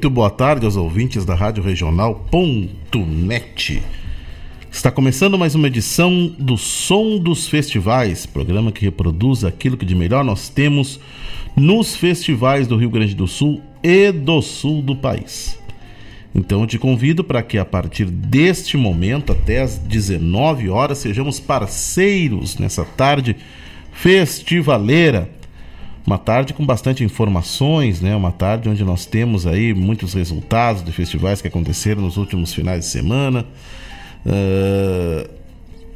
Muito boa tarde aos ouvintes da Rádio Regional.net. Está começando mais uma edição do Som dos Festivais, programa que reproduz aquilo que de melhor nós temos nos festivais do Rio Grande do Sul e do sul do país. Então eu te convido para que a partir deste momento até às 19 horas sejamos parceiros nessa tarde festivaleira uma tarde com bastante informações, né? Uma tarde onde nós temos aí muitos resultados de festivais que aconteceram nos últimos finais de semana, uh,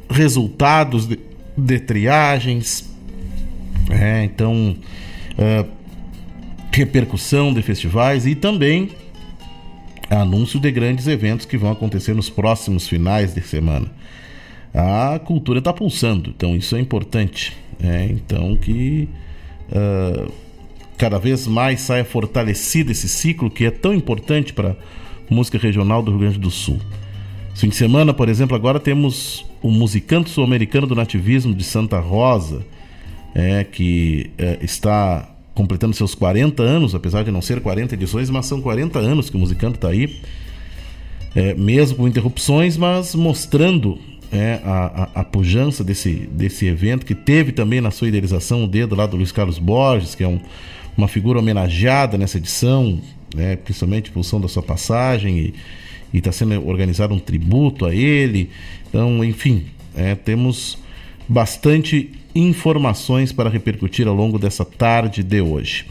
resultados de, de triagens, é, então uh, repercussão de festivais e também anúncio de grandes eventos que vão acontecer nos próximos finais de semana. A cultura está pulsando, então isso é importante. É, então que uh, cada vez mais saia fortalecido esse ciclo que é tão importante para música regional do Rio Grande do Sul. fim de semana, por exemplo, agora temos o musicante sul-americano do nativismo de Santa Rosa, é, que é, está completando seus 40 anos, apesar de não ser 40 edições, mas são 40 anos que o musicante está aí, é, mesmo com interrupções, mas mostrando é, a, a, a, pujança desse, desse evento, que teve também na sua idealização o dedo lá do Luiz Carlos Borges, que é um, uma figura homenageada nessa edição, né, principalmente em função da sua passagem, e está sendo organizado um tributo a ele. Então, enfim, é, temos bastante informações para repercutir ao longo dessa tarde de hoje.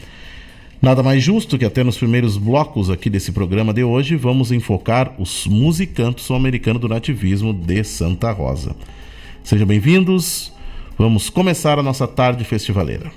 Nada mais justo que até nos primeiros blocos aqui desse programa de hoje vamos enfocar os musicantes sul-americanos do nativismo de Santa Rosa. Sejam bem-vindos. Vamos começar a nossa tarde festivaleira.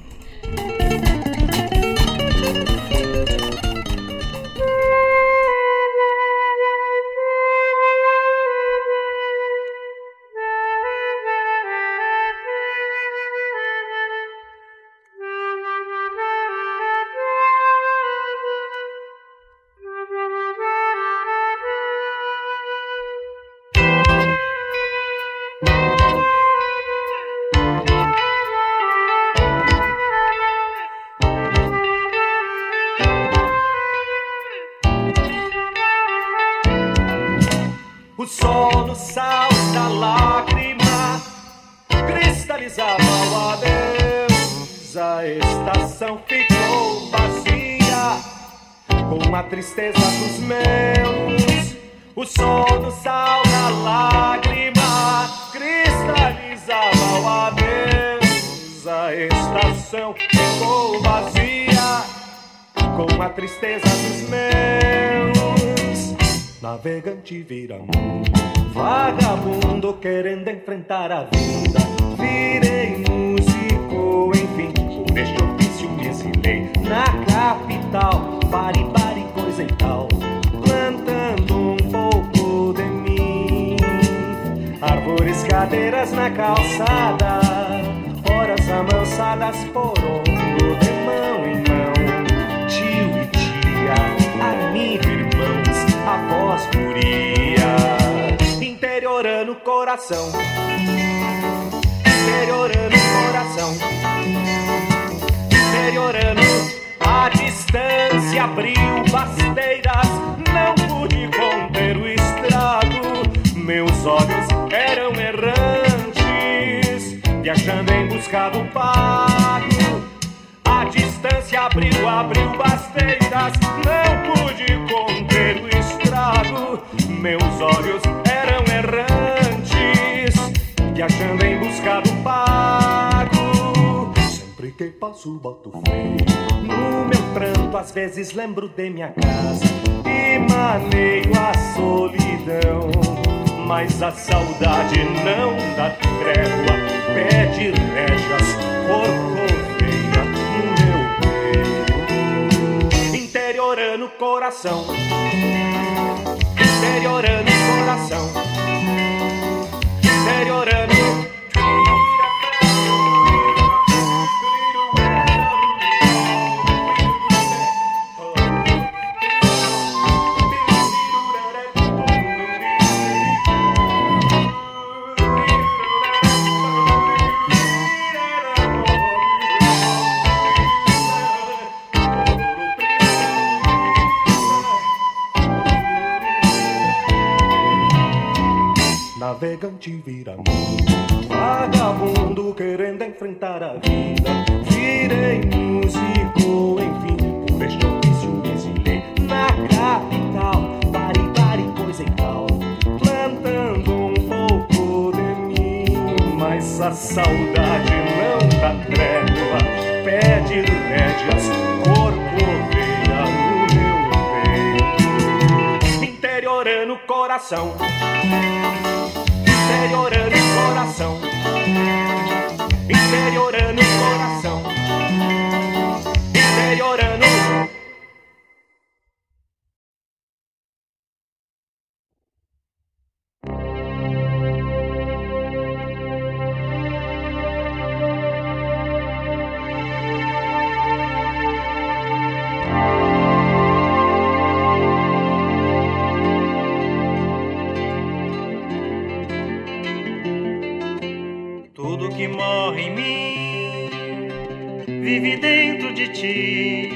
Ti.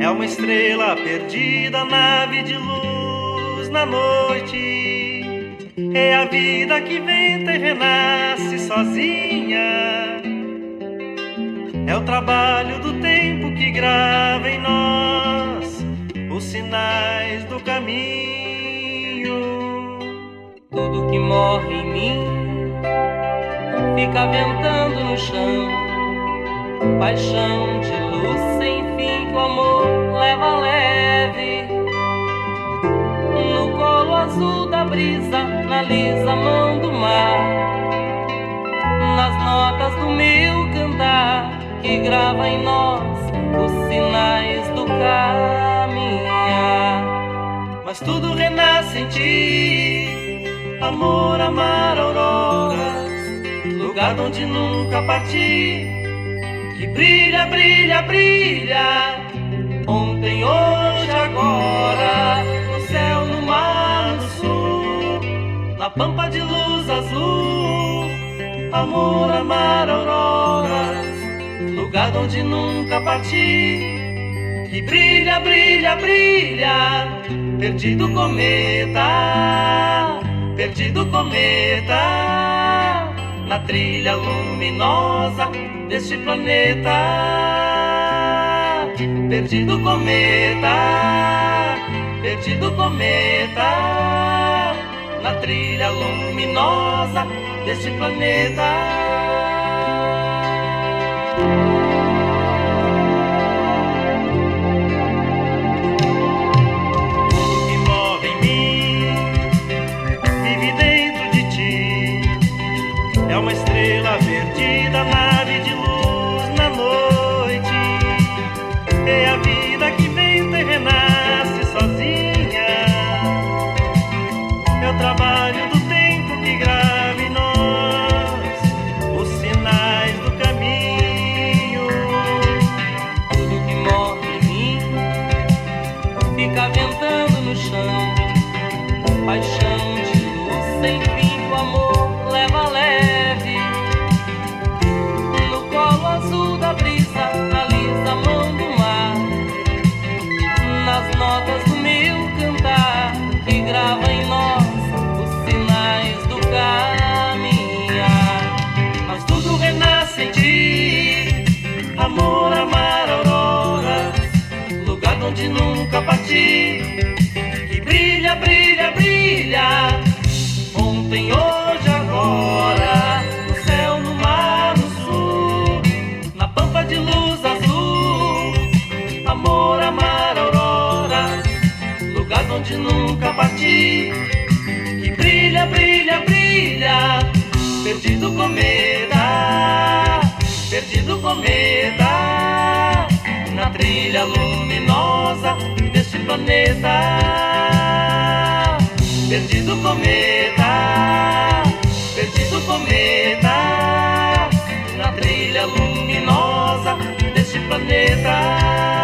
É uma estrela perdida, nave de luz na noite. É a vida que venta e renasce sozinha. É o trabalho do tempo que grava em nós os sinais do caminho. Tudo que morre em mim fica ventando no chão. Paixão de luz sem fim que o amor leva leve. No colo azul da brisa, na lisa mão do mar. Nas notas do meu cantar, que grava em nós os sinais do caminhar. Mas tudo renasce em ti, amor, amar auroras, lugar onde nunca parti, brilha, brilha, brilha, ontem, hoje, agora, no céu, no mar, no sul, na pampa de luz azul, amor, amar auroras, lugar onde nunca parti, que brilha, brilha, brilha, perdido cometa, perdido cometa, na trilha luminosa deste planeta, perdido cometa, perdido cometa, na trilha luminosa deste planeta. Perdido cometa, perdido cometa, na trilha luminosa deste planeta, perdido cometa, perdido cometa, na trilha luminosa deste planeta.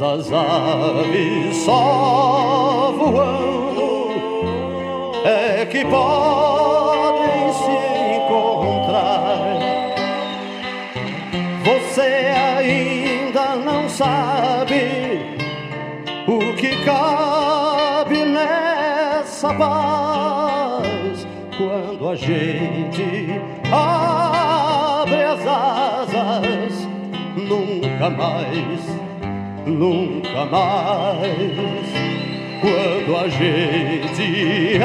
As aves só voando é que podem se encontrar. Você ainda não sabe o que cabe nessa paz quando a gente abre as asas, nunca mais, nunca mais. Quando a gente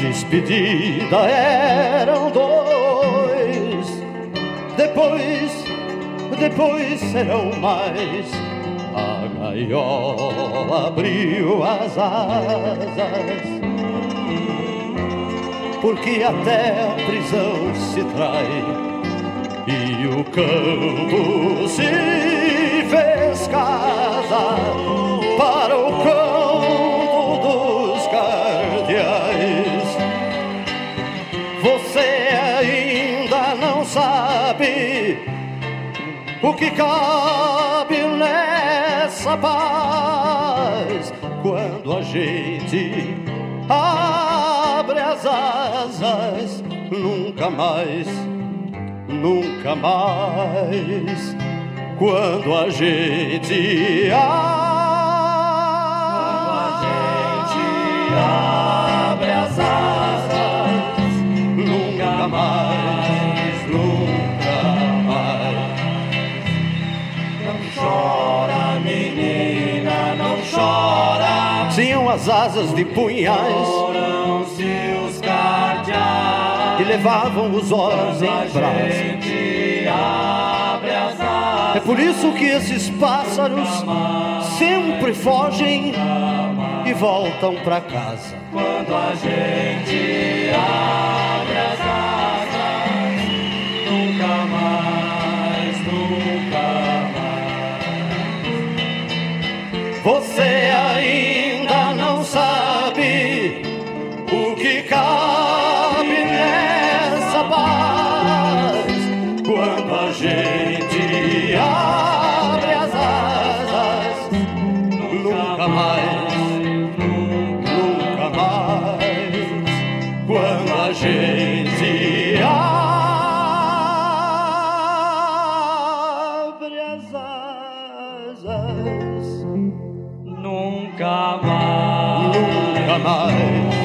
despedida eram dois. Depois, depois serão mais. A gaiola abriu as asas porque até a prisão se trai e o campo se fez casa para o campo o que cabe nessa paz quando a gente abre as asas, nunca mais, nunca mais. Quando a gente abre as asas, nunca mais, as asas de punhais. E levavam os olhos em brasa. É por isso que esses pássaros sempre fogem e voltam para casa. Quando a gente abre as asas, nunca mais, nunca mais. Você ainda mais.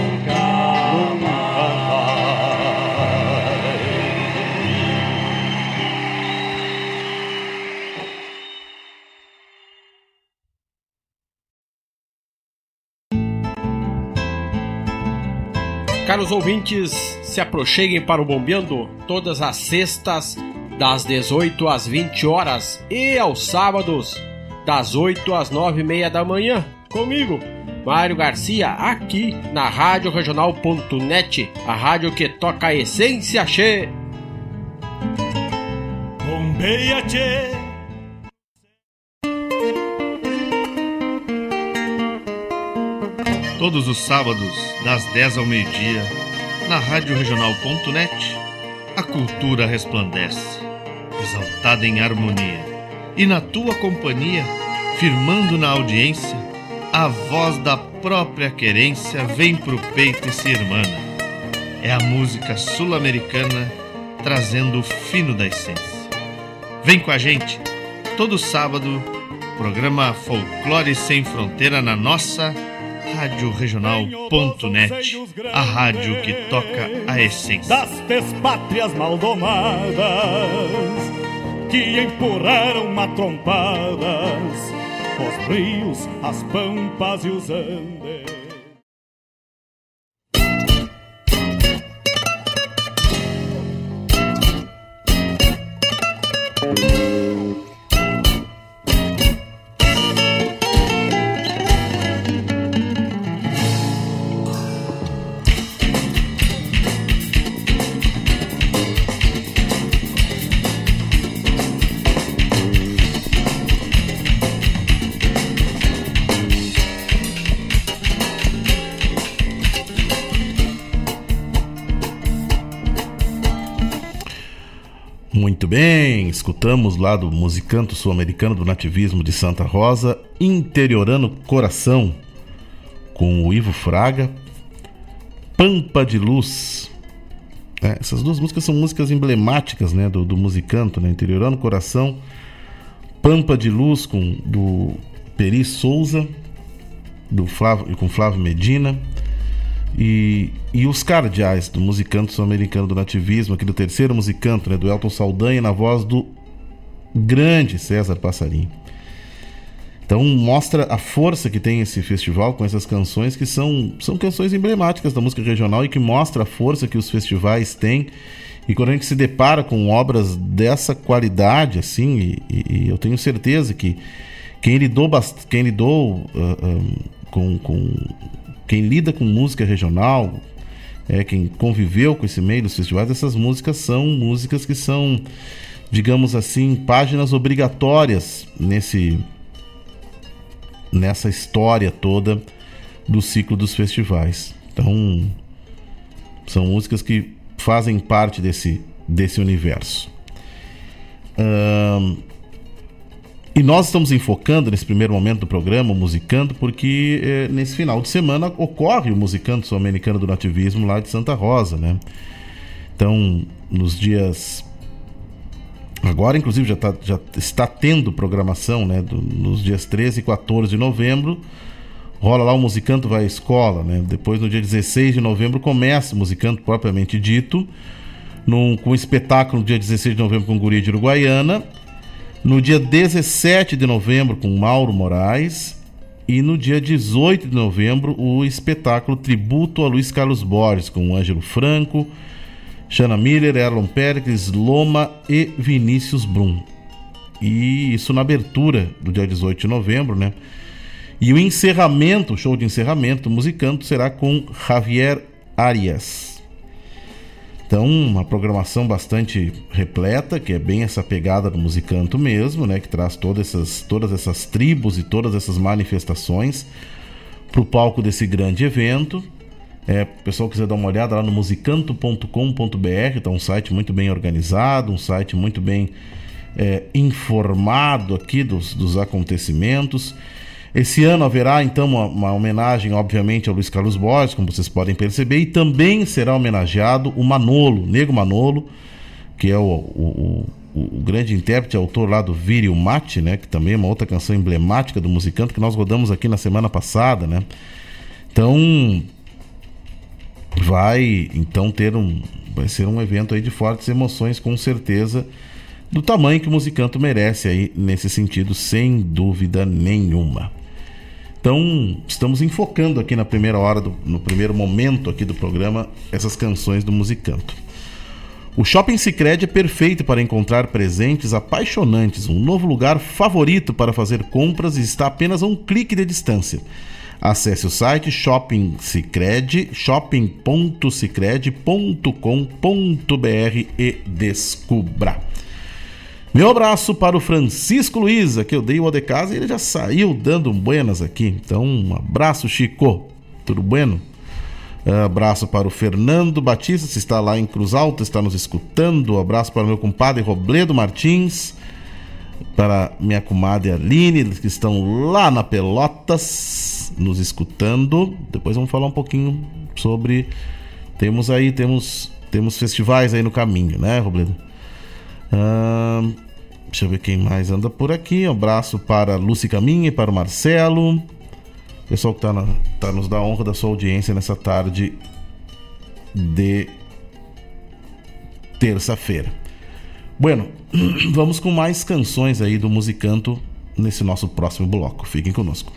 Caros ouvintes, se aproxeguem para o Bombeando todas as sextas, das 18 às 20 horas e aos sábados, das 8 às 9 e meia da manhã, comigo, Mário Garcia, aqui na Rádio Regional.net, a rádio que toca a essência che. Bombeia che. Todos os sábados, das 10 ao meio-dia, na Rádio Regional.net, a cultura resplandece, exaltada em harmonia. E na tua companhia, firmando na audiência, a voz da própria querência vem pro peito e se irmana. É a música sul-americana trazendo o fino da essência. Vem com a gente, todo sábado, programa Folclore Sem Fronteira na nossa Rádio Regional.net, a rádio que toca a essência das pátrias maldomadas que empurraram matrompadas os rios, as pampas e os andes. Escutamos lá do musicanto sul-americano do nativismo de Santa Rosa, Interiorando Coração, com o Ivo Fraga, Pampa de Luz. É, essas duas músicas são músicas emblemáticas né, do, do musicanto, né? Interiorando Coração, Pampa de Luz com do Peri Souza, do Flávio, com Flávio Medina. E, e os cardeais do musicanto sul-americano do nativismo, aqui do terceiro musicanto, né, do Elton Saldanha, na voz do grande César Passarinho. Então mostra a força que tem esse festival com essas canções que são, são canções emblemáticas da música regional e que mostra a força que os festivais têm. E quando a gente se depara com obras dessa qualidade, assim, e, e eu tenho certeza que quem lidou, quem lidou uh, uh, com, com quem lida com música regional, é quem conviveu com esse meio dos festivais, essas músicas são músicas que são, digamos assim, páginas obrigatórias nesse nessa história toda do ciclo dos festivais. Então, são músicas que fazem parte desse desse universo. E nós estamos enfocando nesse primeiro momento do programa, o Musicando, porque eh, nesse final de semana ocorre o Musicando Sul-Americano do Nativismo lá de Santa Rosa, né? Então, nos dias. Agora, inclusive, já, tá, já está tendo programação, né? Do, nos dias 13 e 14 de novembro. Rola lá o Musicanto Vai à Escola, né? Depois, no dia 16 de novembro, começa o Musicanto propriamente dito, num, com um espetáculo no dia 16 de novembro com Guria de Uruguaiana no dia 17 de novembro, com Mauro Moraes. E no dia 18 de novembro, o espetáculo Tributo a Luiz Carlos Borges, com Ângelo Franco, Shana Miller, Erlon Pericles, Loma e Vinícius Brum. E isso na abertura do dia 18 de novembro, né? E o encerramento, o show de encerramento do Musicanto será com Javier Arias. Então, uma programação bastante repleta, que é bem essa pegada do musicanto mesmo, né? Que traz todas essas, todas essas tribos e todas essas manifestações para o palco desse grande evento. É, o pessoal quiser dar uma olhada lá no musicanto.com.br, tá um site muito bem organizado, um site muito bem é, informado aqui dos, dos acontecimentos. Esse ano haverá então uma, uma, homenagem, obviamente, ao Luiz Carlos Borges, como vocês podem perceber, e também será homenageado o Manolo, Nego Manolo, que é o, o, o, o grande intérprete, autor lá do Vírio Mate, né? Que também é uma outra canção emblemática do musicanto que nós rodamos aqui na semana passada, né? Então vai então ter um vai ser um evento aí de fortes emoções com certeza do tamanho que o musicanto merece aí nesse sentido sem dúvida nenhuma. Então, estamos enfocando aqui na primeira hora, do, no primeiro momento aqui do programa, essas canções do Musicanto. O Shopping Sicredi é perfeito para encontrar presentes apaixonantes, um novo lugar favorito para fazer compras e está apenas a um clique de distância. Acesse o site Shopping Sicredi, shopping.sicredi.com.br e descubra. Meu abraço para o Francisco Luiza, que eu dei o de casa e ele já saiu dando buenas aqui. Então, um abraço, Chico. Tudo bueno? Abraço para o Fernando Batista, se está lá em Cruz Alta, está nos escutando. Abraço para o meu compadre Robledo Martins. Para minha comadre Aline, que estão lá na Pelotas, nos escutando. Depois vamos falar um pouquinho sobre. Temos aí, temos, temos festivais aí no caminho, né, Robledo? Deixa eu ver quem mais anda por aqui. Um abraço para Lucy Caminha e para o Marcelo. Pessoal que está tá nos dá honra da sua audiência nessa tarde de terça-feira. Bueno, vamos com mais canções aí do Musicanto nesse nosso próximo bloco. Fiquem conosco.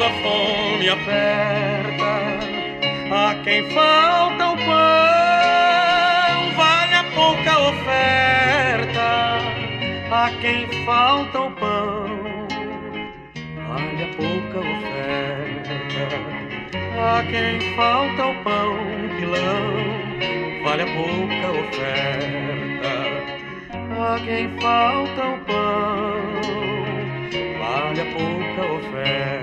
Quando a fome aperta. A quem falta o pão, vale a pouca oferta. A quem falta o pão vale a pouca oferta. A quem falta o pão, pilão, vale a pouca oferta. A quem falta o pão, vale a pouca oferta.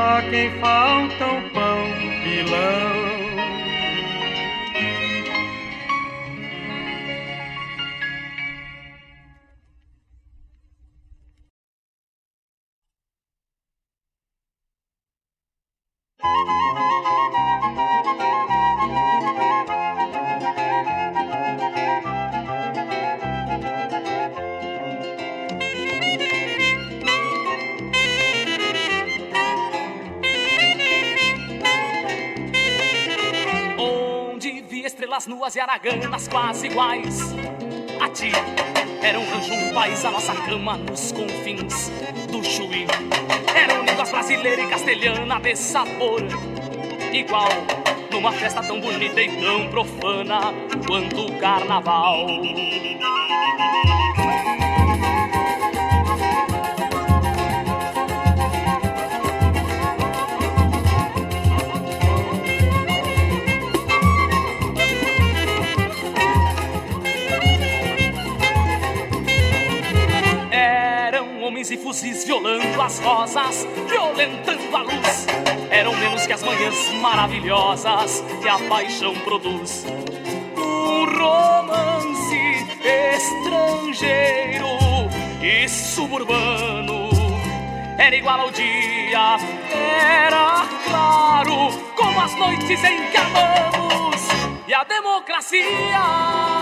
A quem falta o pão, pilão. Araganas quase iguais a ti. Era um um país, a nossa cama nos confins do Chuí. Eram línguas brasileira e castelhana de sabor igual. Numa festa tão bonita e tão profana quanto o carnaval. Violando as rosas, violentando a luz. Eram menos que as manhãs maravilhosas que a paixão produz. Um romance estrangeiro e suburbano era igual ao dia, era claro como as noites em que amamos e a democracia.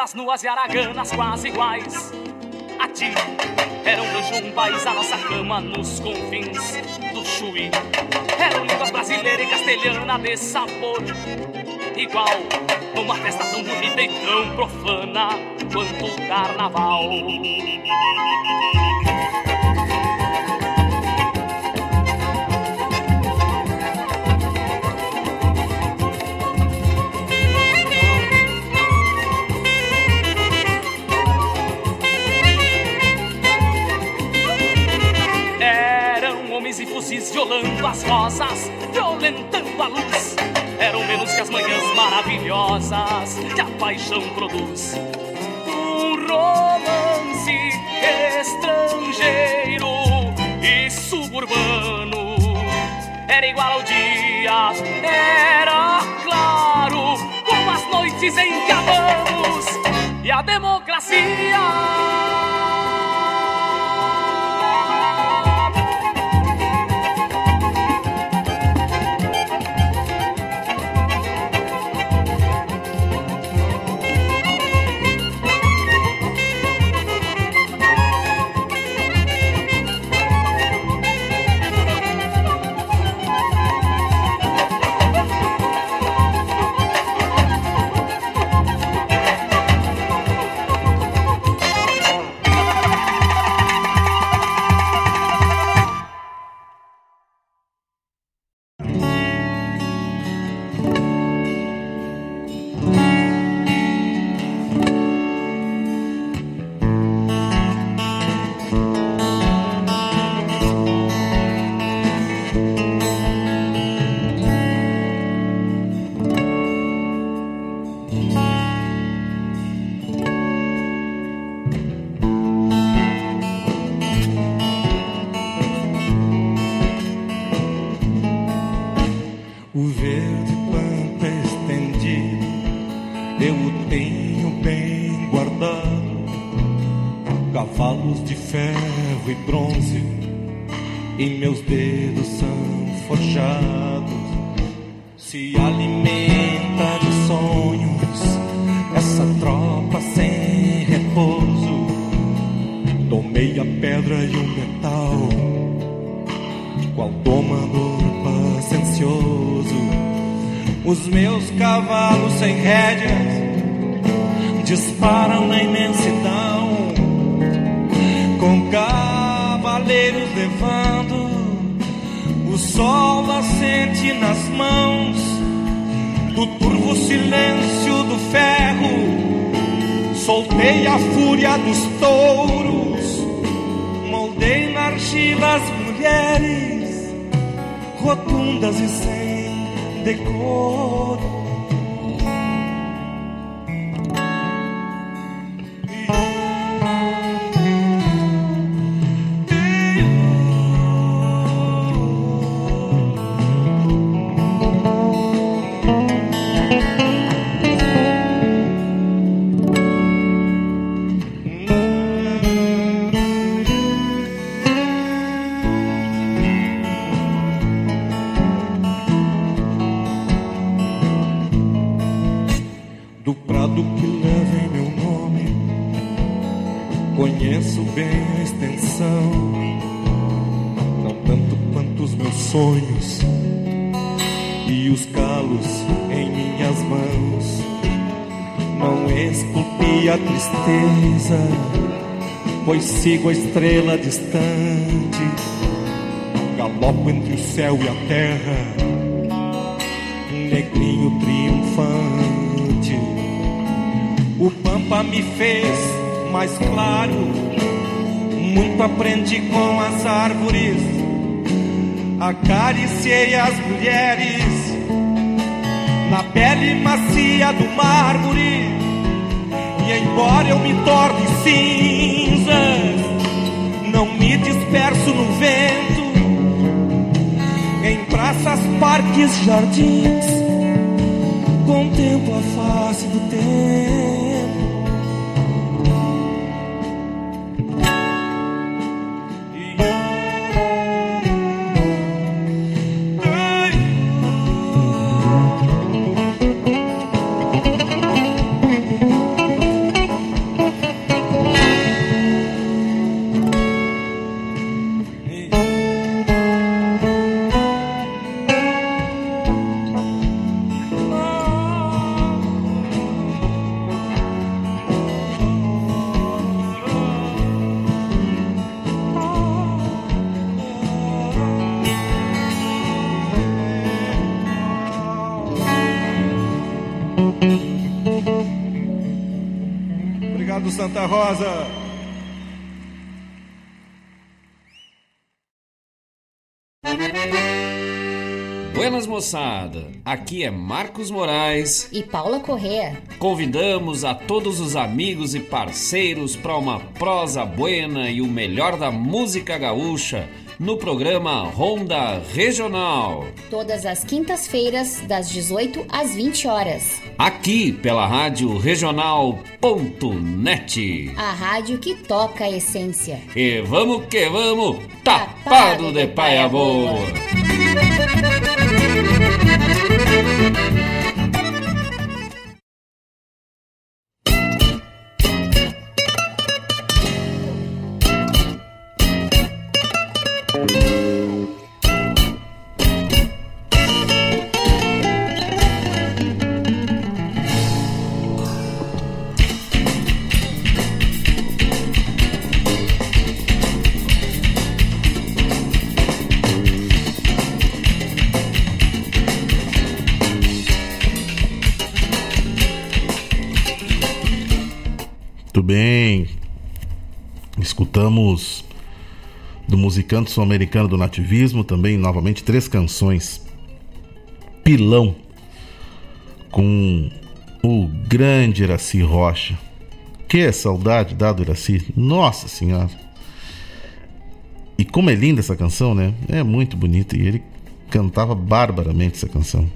Estrelas nuas e araganas quase iguais a ti. Era um rancho, um país, a nossa cama nos confins do Chuí. Eram línguas brasileira e castelhana de sabor igual. Numa festa tão bonita e tão profana quanto o carnaval. Violando as rosas, violentando a luz. Eram menos que as manhãs maravilhosas que a paixão produz. Um romance estrangeiro e suburbano era igual ao dia, era claro como as noites em que amamos e a democracia. Estrela distante. Galopo entre o céu e a terra, negrinho triunfante. O Pampa me fez mais claro. Muito aprendi com as árvores. Acariciei as mulheres na pele macia do mármore. E embora eu me torne cinzas, não me disperso no vento. Em praças, parques, jardins, contemplo a face do tempo. Santa Rosa. Buenas moçada, aqui é Marcos Moraes. E Paula Correa. Convidamos a todos os amigos e parceiros para uma prosa buena e o melhor da música gaúcha no programa Ronda Regional. Todas as quintas-feiras, das 18 às 20 horas. Aqui pela Rádio Regional.net. A rádio que toca a essência. E vamos que vamos, tapado de paia boa. Musicante sul-americano do nativismo também, novamente, três canções. Pilão, com o grande Iraci Rocha. Que saudade dado Iraci. Nossa Senhora. E como é linda essa canção, né? É muito bonita. E ele cantava barbaramente essa canção.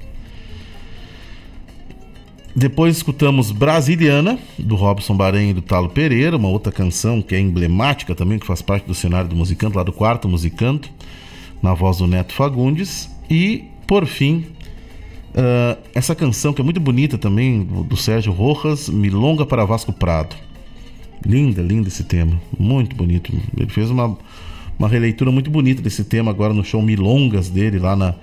Depois escutamos Brasiliana, do Robson Bahrein e do Talo Pereira, uma outra canção que é emblemática também, que faz parte do cenário do Musicanto, lá do quarto Musicanto, na voz do Neto Fagundes. E, por fim, uh, essa canção que é muito bonita também, do, Sérgio Rojas, Milonga para Vasco Prado. Linda, linda esse tema, muito bonito. Ele fez uma, uma releitura muito bonita desse tema agora no show Milongas dele, lá na.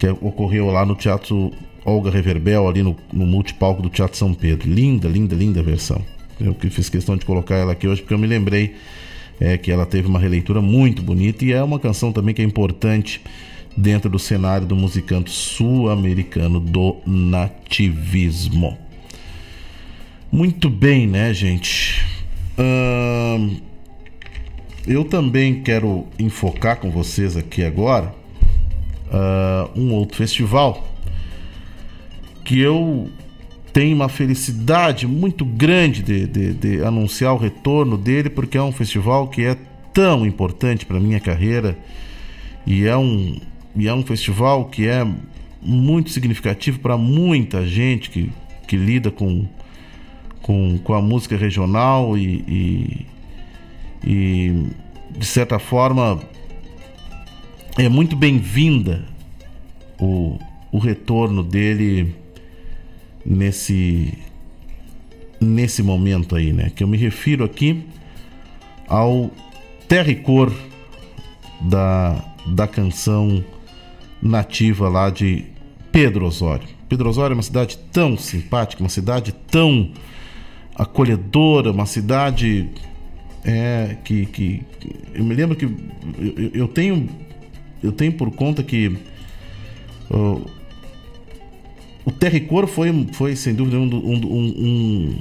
que ocorreu lá no Teatro Olga Reverbel ali no, no multipalco do Teatro São Pedro. Linda, linda, linda versão. Eu que fiz questão de colocar ela aqui hoje porque eu me lembrei é, que ela teve uma releitura muito bonita e é uma canção também que é importante dentro do cenário do musicanto sul-americano do nativismo. Muito bem, né, gente? Hum, eu também quero enfocar com vocês aqui agora uh, um outro festival que eu tenho uma felicidade muito grande de, de, de anunciar o retorno dele, porque é um festival que é tão importante para minha carreira e é um, e é um festival que é muito significativo para muita gente que, que lida com, com, com a música regional e, e, e de certa forma é muito bem-vinda o, o retorno dele nesse nesse momento aí, né? Que eu me refiro aqui ao terricor da, da canção nativa lá de Pedro Osório. Pedro Osório é uma cidade tão simpática, uma cidade tão acolhedora, uma cidade é, que, que, que eu me lembro que eu, eu, tenho eu tenho por conta que uh, o Terricor foi, foi sem dúvida um, um, um,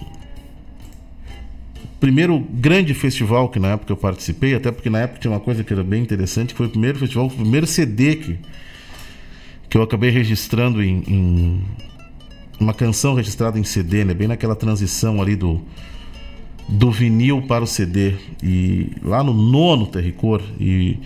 primeiro grande festival que na época eu participei, até porque na época tinha uma coisa que era bem interessante, que foi o primeiro festival, o primeiro CD que, que eu acabei registrando em, em uma canção registrada em CD, né? Bem naquela transição ali do do vinil para o CD e lá no nono Terricor e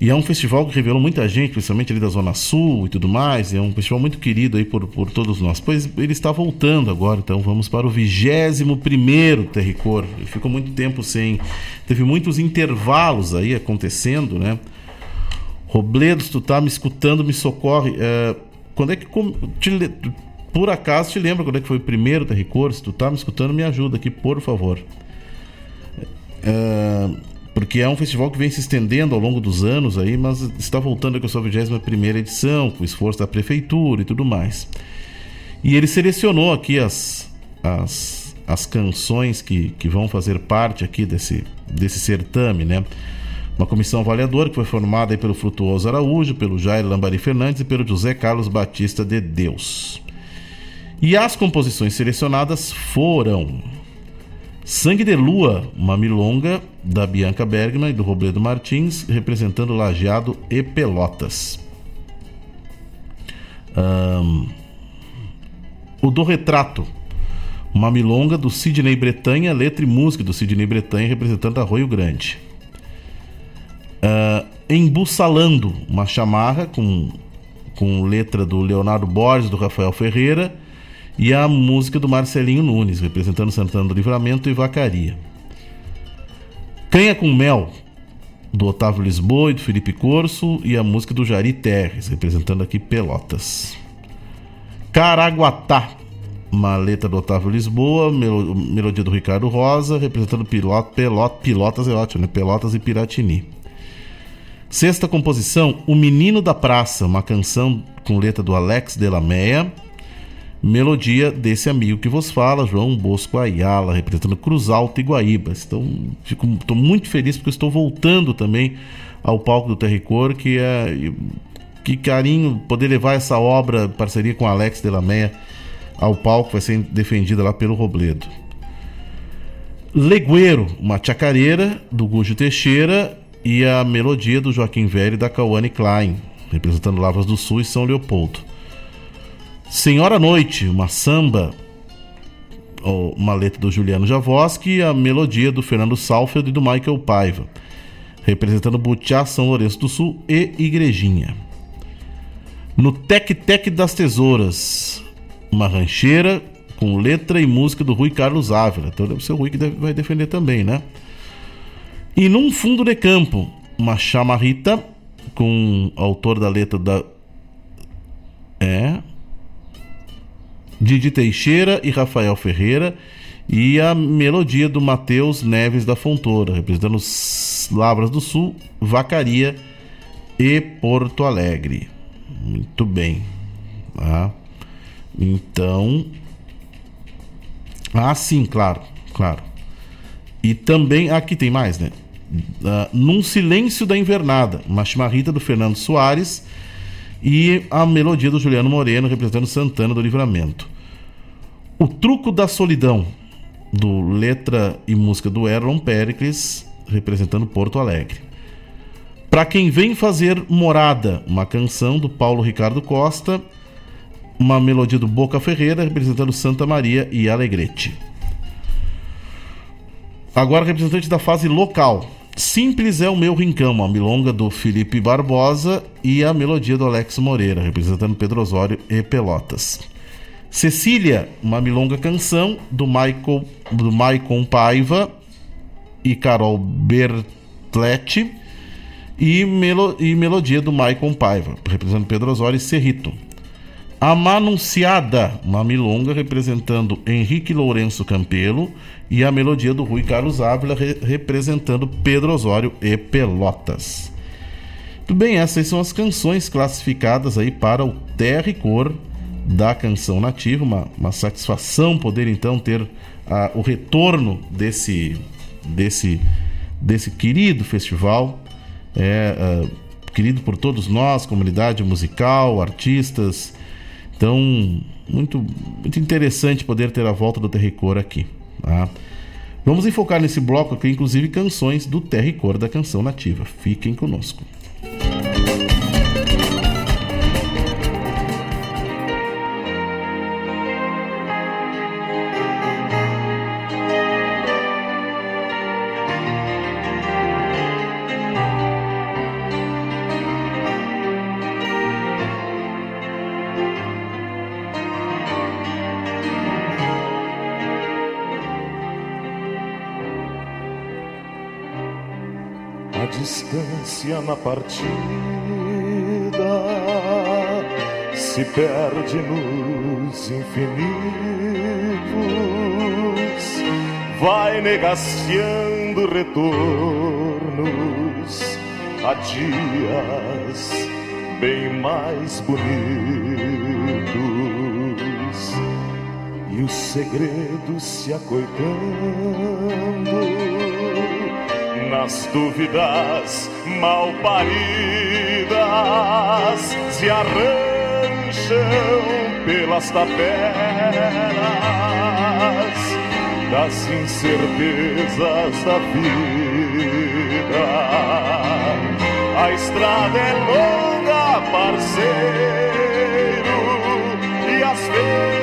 e é um festival que revelou muita gente, principalmente ali da Zona Sul e tudo mais. É um festival muito querido aí por, por todos nós. Pois ele está voltando agora, então vamos para o 21 primeiro Terricor. Ele ficou muito tempo sem. Teve muitos intervalos aí acontecendo, né? Robledos, tu tá me escutando, me socorre. É, quando é que. Te, por acaso te lembra quando é que foi o primeiro Terricor? Se tu tá me escutando, me ajuda aqui, por favor. É, porque é um festival que vem se estendendo ao longo dos anos aí, mas está voltando com a sua 21 edição, com o esforço da prefeitura e tudo mais. E ele selecionou aqui as, as, as canções que, que vão fazer parte aqui desse, desse certame, né? Uma comissão avaliadora que foi formada aí pelo Frutuoso Araújo, pelo Jair Lambari Fernandes e pelo José Carlos Batista de Deus. E as composições selecionadas foram Sangue de Lua, uma milonga da Bianca Bergman e do Robledo Martins, representando Lajeado e Pelotas. Um, o Do Retrato, uma milonga do Sidney Bretanha, letra e música do Sidney Bretanha, representando Arroio Grande. Uh, Embussalando, uma chamarra com, com letra do Leonardo Borges, do Rafael Ferreira e a música do Marcelinho Nunes, representando Santana do Livramento e Vacaria. Canha com Mel, do Otávio Lisboa e do Felipe Corso, e a música do Jari Terres, representando aqui Pelotas. Caraguatá, uma letra do Otávio Lisboa, melodia do Ricardo Rosa, representando Pilot, Pelot, Pilotas é ótimo, né? Pelotas e Piratini. Sexta composição, O Menino da Praça, uma canção com letra do Alex Delameia, Melodia desse amigo que vos fala, João Bosco Ayala, representando Cruz Alta e Guaíbas. Então, fico, estou muito feliz porque estou voltando também ao palco do Terricor, que é que carinho poder levar essa obra, parceria com Alex Delameia, ao palco, vai ser defendida lá pelo Robledo. Legueiro, uma chacareira do Gujo Teixeira e a melodia do Joaquim Velho e da Cauane Klein, representando Lavras do Sul e São Leopoldo. Senhora Noite, uma samba, uma letra do Juliano Javoski e a melodia do Fernando Salfeld e do Michael Paiva, representando Butiá, São Lourenço do Sul e Igrejinha. No Tec Tec das Tesouras, uma rancheira com letra e música do Rui Carlos Ávila. Então deve ser o Rui que deve, vai defender também, né? E num fundo de campo, uma chamarrita com autor da letra da. É. Didi Teixeira e Rafael Ferreira. E a melodia do Matheus Neves da Fontoura, representando Lavras do Sul, Vacaria e Porto Alegre. Muito bem. Tá? Então. Ah, sim, claro, claro. E também. Aqui tem mais, né? Uh, Num Silêncio da Invernada, uma chimarrita do Fernando Soares e a melodia do Juliano Moreno representando Santana do Livramento. O Truco da Solidão, do letra e música do Erlon Pericles, representando Porto Alegre. Para quem vem fazer morada, uma canção do Paulo Ricardo Costa, uma melodia do Boca Ferreira, representando Santa Maria e Alegrete. Agora, representante da fase local. Simples é o meu rincão, a milonga do Felipe Barbosa e a melodia do Alex Moreira, representando Pedro Osório e Pelotas. Cecília, uma milonga canção do Michael, do Maicon Paiva e Carol Bertletti e, melo, e melodia do Maicon Paiva, representando Pedro Osório e Cerrito. A Manunciada, uma milonga representando Henrique Lourenço Campelo e a melodia do Rui Carlos Ávila re representando Pedro Osório e Pelotas. Tudo bem, essas são as canções classificadas aí para o Terra e Cor da canção nativa. Uma, uma satisfação poder então ter uh, o retorno desse, desse, desse querido festival, é, uh, querido por todos nós, comunidade musical, artistas. Então, muito, muito interessante poder ter a volta do Terricor aqui. Tá? Vamos enfocar nesse bloco aqui, inclusive, canções do Terricor da canção nativa. Fiquem conosco. A na partida se perde nos infinitos, vai negaciando retornos a dias bem mais bonitos. E os segredos se acoitando nas dúvidas mal paridas se arranjam pelas tabelas das incertezas da vida. A estrada é longa, parceiro, e às vezes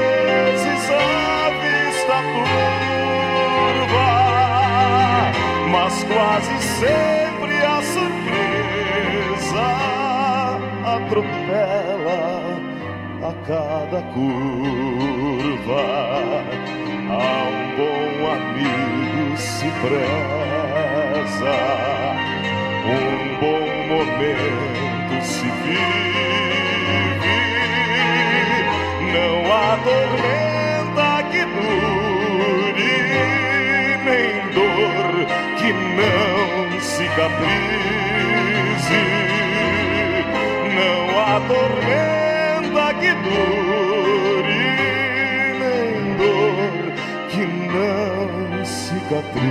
mas quase sempre a surpresa atropela a cada curva. A um bom amigo se preza, um bom momento se vive, não há tormenta cicatrize. Não há tormenta que dure, nem dor que não cicatrize.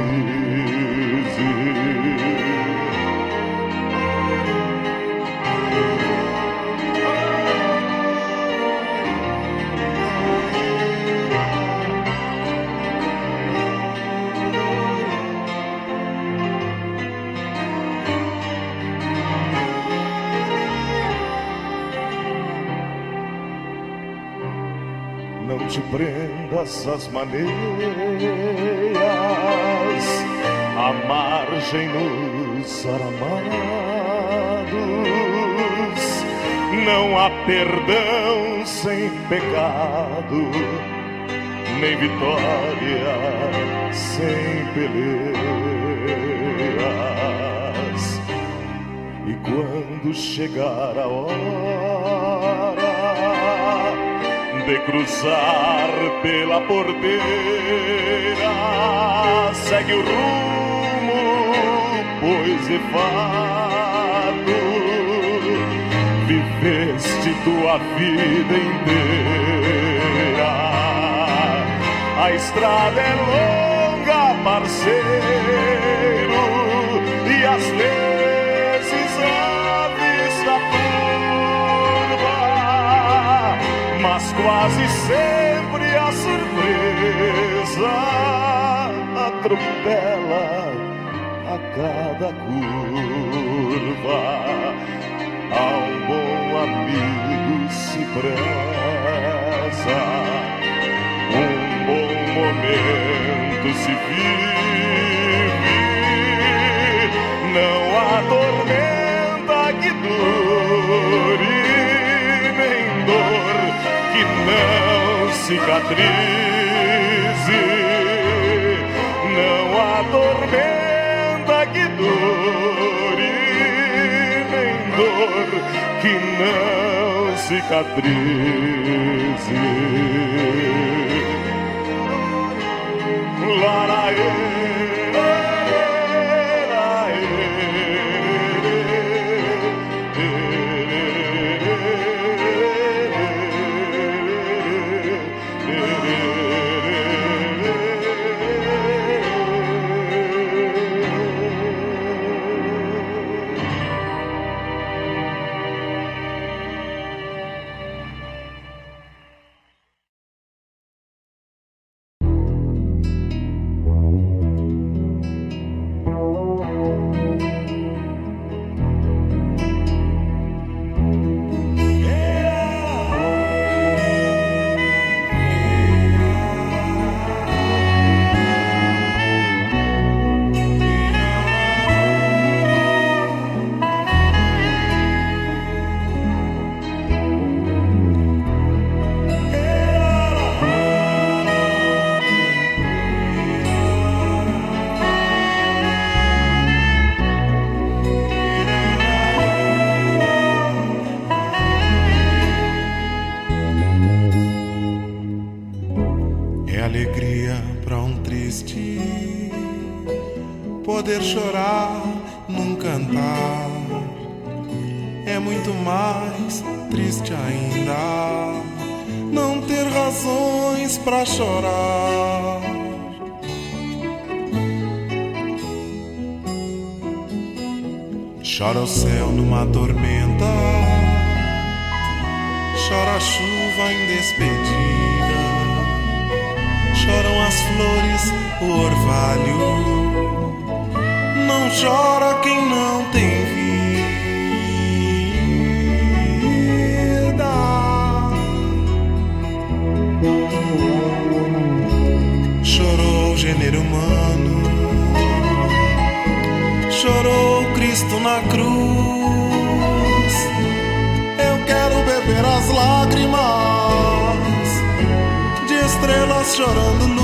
Prendas às maneiras, à margem nos aramados. não há perdão sem pecado, nem vitória sem peleas. E quando chegar a hora de cruzar pela porteira, segue o rumo, pois de fato viveste tua vida inteira. A estrada é longa, parceiro, e às vezes mas quase sempre a surpresa atropela a cada curva. A um bom amigo se preza, um bom momento se vive. Não há tormenta que dure, nem dor que não cicatrize. Não há que dure, nem dor que não cicatrize. É o orvalho. Não chora quem não tem vida. Chorou o gênero humano, chorou Cristo na cruz. Eu quero beber as lágrimas de estrelas chorando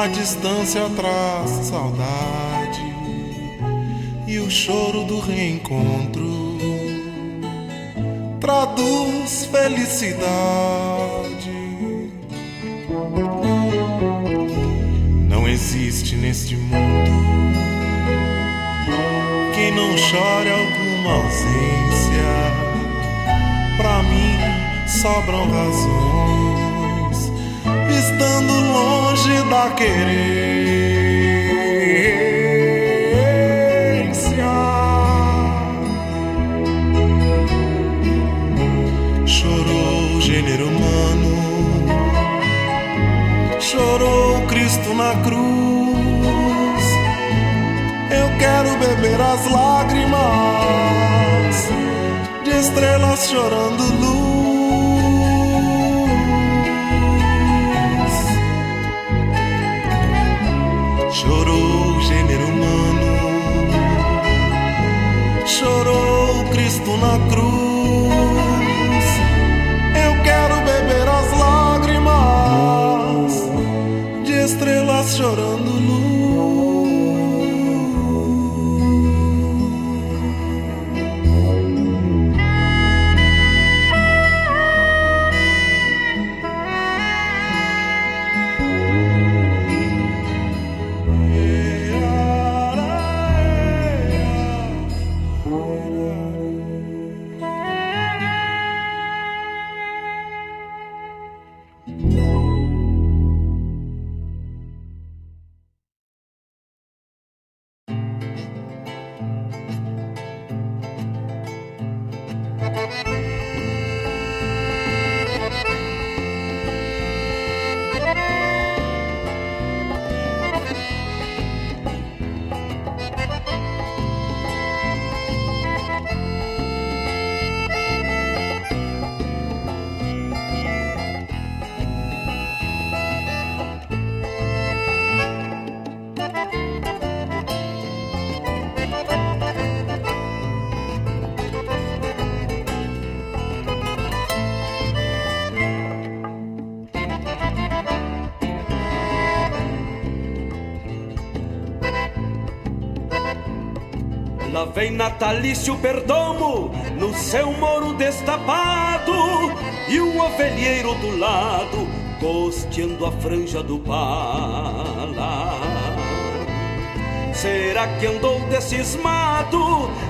A distância traz saudade e o choro do reencontro traduz felicidade. Não existe neste mundo quem não chore alguma ausência. Pra mim sobram razões, estando longe da querência. Chorou o gênero humano, chorou Cristo na cruz. Eu quero beber as lágrimas de estrelas chorando luz. Chorou o gênero humano, chorou vem Natalício Perdomo no seu moro destapado e o ovelheiro do lado costeando a franja do pala. Será que andou descismado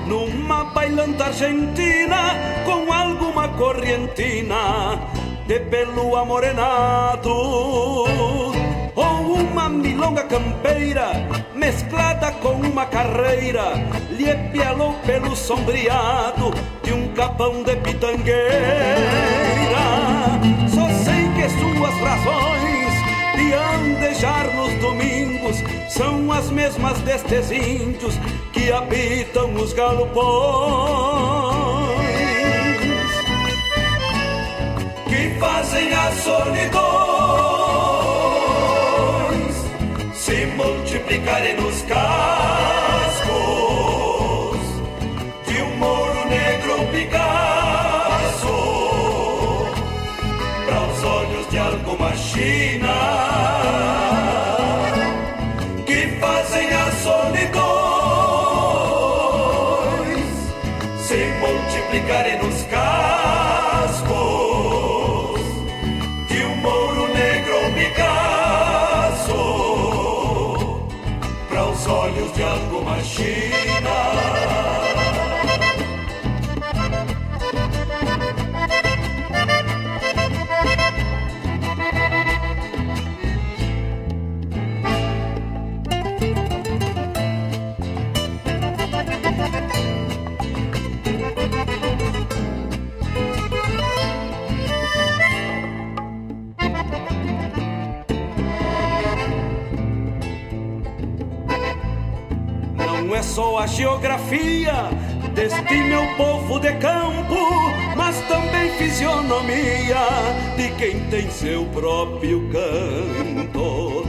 numa bailanta argentina com alguma correntina de pelo amorenado? Ou uma milonga campeira mesclada com uma carreira lhe pialou pelo sombreado de um capão de pitangueira. Só sei que suas razões de andejar nos domingos são as mesmas destes índios que habitam os galopões. Que fazem as solidões multiplicarem nos cascos de um moro negro Picasso para os olhos de alguma China alguma Só a geografia deste meu povo de campo, mas também fisionomia de quem tem seu próprio canto.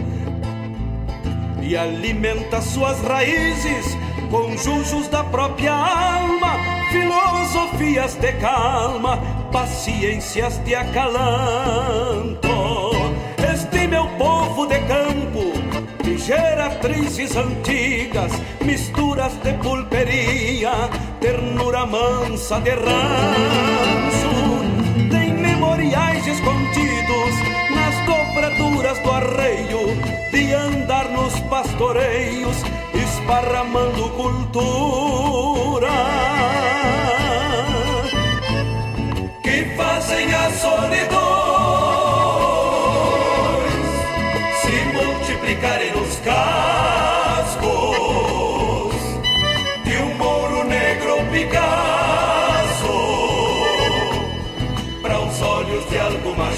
E alimenta suas raízes com jujos da própria alma, filosofias de calma, paciências de acalanto. Este meu povo de campo geratrizes antigas, misturas de pulperia, ternura mansa de ranço. Tem memoriais escondidos nas dobraduras do arreio, de andar nos pastoreios, esparramando cultura. Que fazem a solidão multiplicarem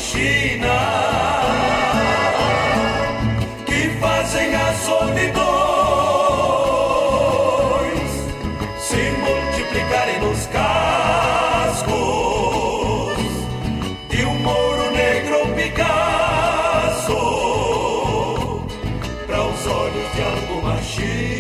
China que fazem as solidões se multiplicarem nos cascos de um mouro negro Picasso para os olhos de alguma China.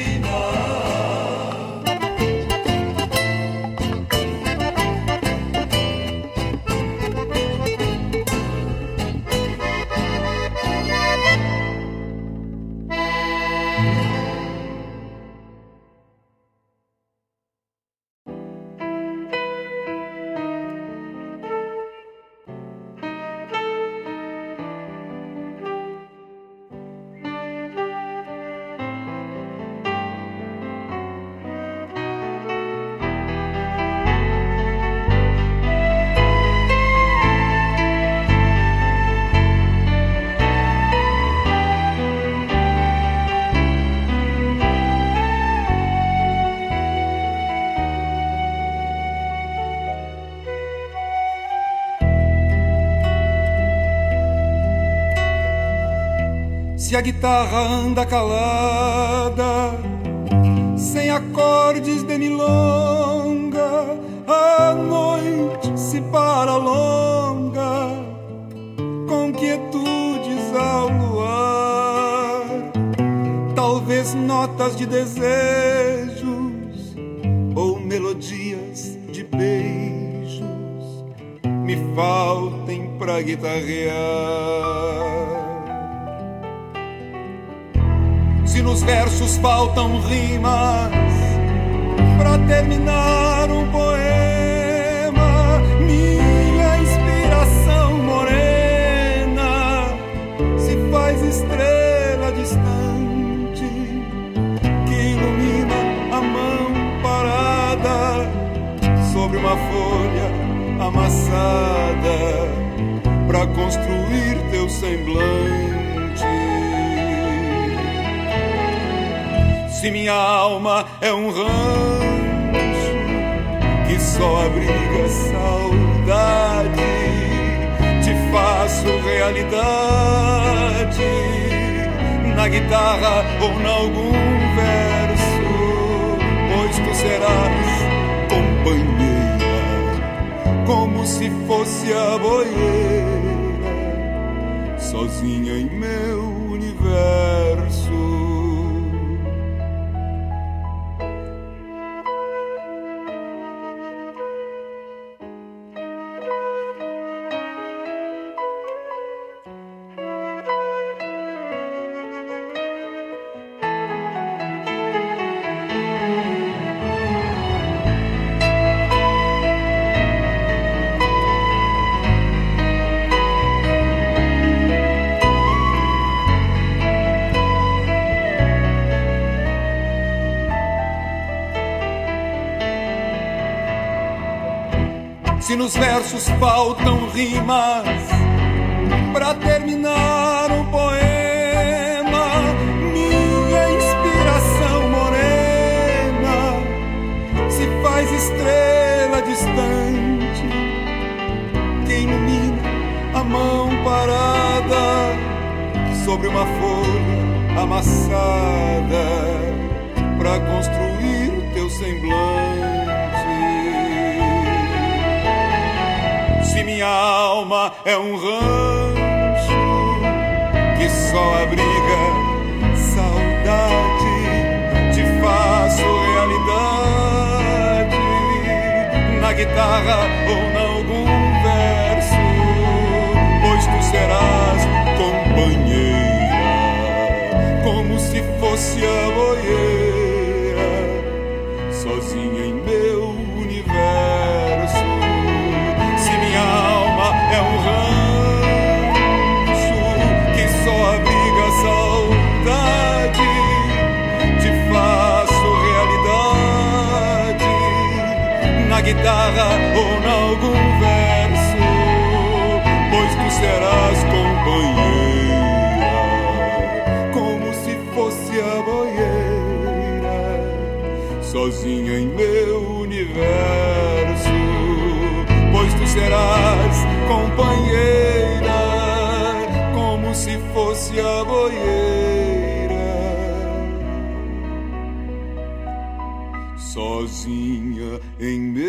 Se a guitarra anda calada, sem acordes de milonga, a noite se paralonga com quietudes ao luar. Talvez notas de desejos ou melodias de beijos me faltem pra guitarrear. Nos versos faltam rimas para terminar um poema, minha inspiração morena se faz estrela distante que ilumina a mão parada sobre uma folha amassada para construir teu semblante. Se minha alma é um rancho que só abriga saudade, te faço realidade na guitarra ou em algum verso, pois tu serás companheira, como se fosse a boieira, sozinha em meu universo. Faltam rimas para terminar um poema, minha inspiração morena se faz estrela distante. Que ilumina a mão parada sobre uma folha amassada para construir alma é um rancho que só abriga saudade, te faço realidade. Na guitarra ou em algum verso, pois tu serás companheira, como se a boieira, guitarra ou em algum verso, pois tu serás companheira, como se fosse a boieira, sozinha em meu universo, pois tu serás companheira, como se fosse a boieira, sozinha em meu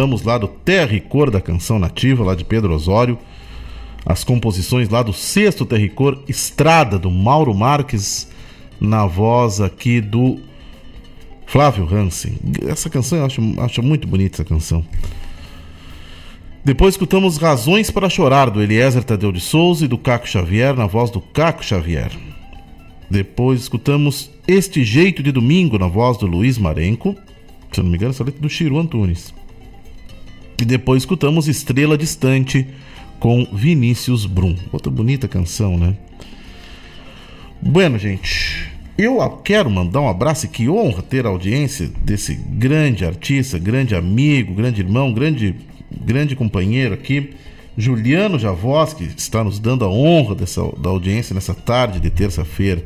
escutamos lá do Terra e Cor da Canção Nativa, lá de Pedro Osório, as composições lá do sexto Terra e Cor, Estrada, do Mauro Marques, na voz aqui do Flávio Hansen. Essa canção eu acho, acho muito bonita essa canção. Depois escutamos Razões para Chorar, do Eliezer Tadeu de Souza e do Caco Xavier, na voz do Caco Xavier. Depois escutamos Este Jeito de Domingo, na voz do Luiz Marenco. Se não me engano, essa letra é do Chiru Antunes. E depois escutamos Estrela Distante com Vinícius Brum. Outra bonita canção, né? Bueno, gente, eu quero mandar um abraço e que honra ter a audiência desse grande artista, grande amigo, grande irmão, grande, grande companheiro aqui, Juliano Javós, que está nos dando a honra dessa, da audiência nessa tarde de terça-feira.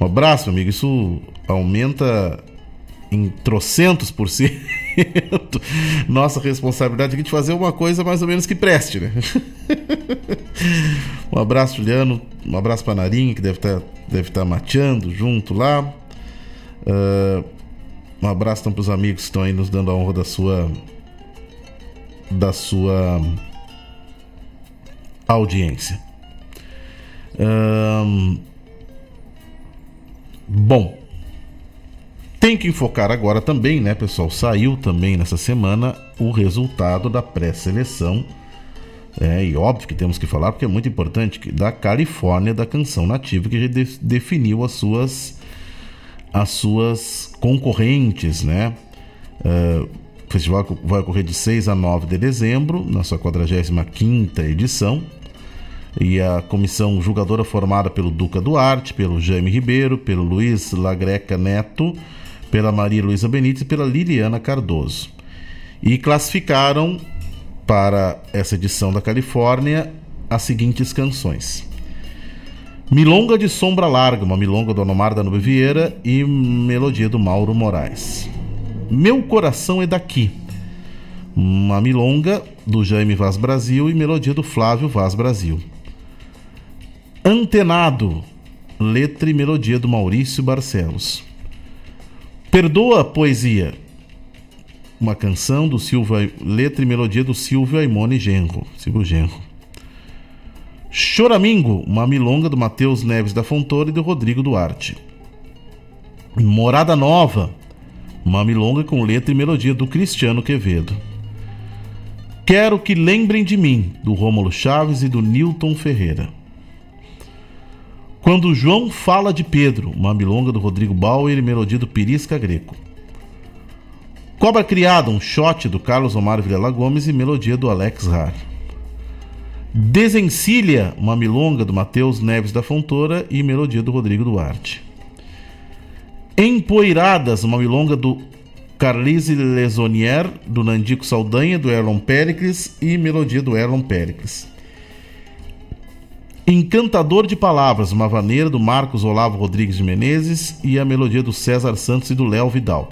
Um abraço, amigo. Isso aumenta em trocentos por cento nossa responsabilidade aqui de fazer uma coisa mais ou menos que preste, né? um abraço, Juliano. Um abraço para Narinha, que deve estar deve tá mateando junto lá. Uh, um abraço então para os amigos que estão aí nos dando a honra da sua da sua audiência. Um, bom, tem que enfocar agora também, né, pessoal? Saiu também nessa semana o resultado da pré-seleção. É, e óbvio que temos que falar, porque é muito importante, da Califórnia, da canção nativa, que já de, definiu as suas, as suas concorrentes, né? Uh, o festival vai ocorrer de 6 a 9 de dezembro, na sua 45 edição. E a comissão julgadora formada pelo Duca Duarte, pelo Jaime Ribeiro, pelo Luiz Lagreca Neto, pela Maria Luísa Benítez e pela Liliana Cardoso. E classificaram para essa edição da Califórnia as seguintes canções: Milonga de Sombra Larga, uma milonga do Anomar da Nube Vieira e melodia do Mauro Moraes. Meu Coração é Daqui, uma milonga do Jaime Vaz Brasil e melodia do Flávio Vaz Brasil. Antenado, letra e melodia do Maurício Barcelos. Perdoa, poesia. uma canção do Silva, letra e melodia do Silvio Aimone Genro, Silvio Genro. Choramingo, uma milonga do Matheus Neves da Fontoura e do Rodrigo Duarte. Morada Nova, uma milonga com letra e melodia do Cristiano Quevedo. Quero que lembrem de mim, do Rômulo Chaves e do Newton Ferreira. Quando João fala de Pedro, uma milonga do Rodrigo Bauer e melodia do Pirisca Greco. Cobra Criada, um shot do Carlos Omar Vilela Gomes e melodia do Alex Har. Desencilha, uma milonga do Matheus Neves da Fontoura e melodia do Rodrigo Duarte. Empoeiradas, uma milonga do Carlise Lesonier, do Nandico Saldanha, do Erlon Pericles e melodia do Erlon Pericles. Encantador de Palavras, uma vaneira do Marcos Olavo Rodrigues de Menezes e a melodia do César Santos e do Léo Vidal.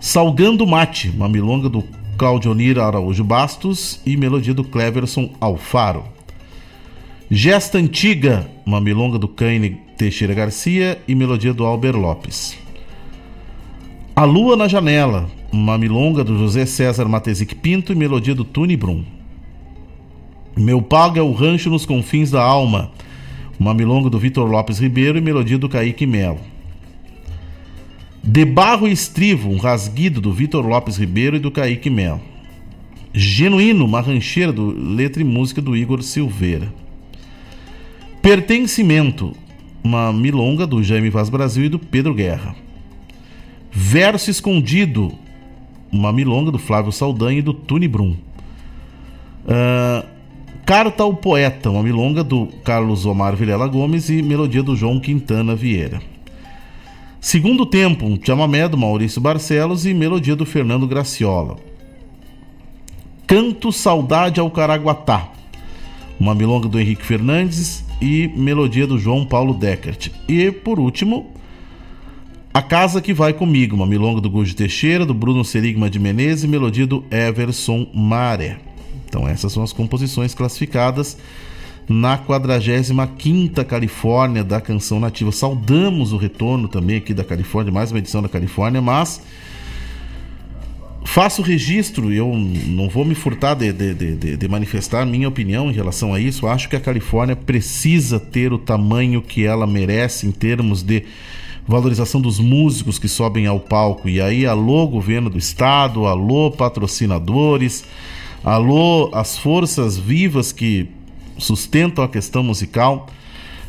Salgando Mate, uma milonga do Claudionir Araújo Bastos e melodia do Cleverson Alfaro. Gesta Antiga, uma milonga do Caine Teixeira Garcia e melodia do Albert Lopes. A Lua na Janela, uma milonga do José César Matezic Pinto e melodia do Tuni Brum. Meu Pago é o Rancho nos Confins da Alma, uma milonga do Vitor Lopes Ribeiro e melodia do Kaique Melo. De Barro e Estrivo, um rasguido do Vitor Lopes Ribeiro e do Kaique Melo. Genuíno, uma rancheira do letra e música do Igor Silveira. Pertencimento, uma milonga do Jaime Vaz Brasil e do Pedro Guerra. Verso Escondido, uma milonga do Flávio Saldanha e do Tuni Brum. Uh, Carta ao Poeta, uma milonga do Carlos Omar Vilela Gomes e melodia do João Quintana Vieira. Segundo Tempo, um chamamé do Maurício Barcelos e melodia do Fernando Graciola. Canto Saudade ao Caraguatá, uma milonga do Henrique Fernandes e melodia do João Paulo Deckert. E, por último, A Casa Que Vai Comigo, uma milonga do Gujo Teixeira, do Bruno Serigma de Menezes e melodia do Everson Maré. Então essas são as composições classificadas na 45ª Califórnia da Canção Nativa. Saudamos o retorno também aqui da Califórnia, mais uma edição da Califórnia, mas faço registro, eu não vou me furtar de, de, de, de, manifestar minha opinião em relação a isso. Acho que a Califórnia precisa ter o tamanho que ela merece em termos de valorização dos músicos que sobem ao palco. E aí, alô, governo do estado, alô, patrocinadores, alô, as forças vivas que sustentam a questão musical.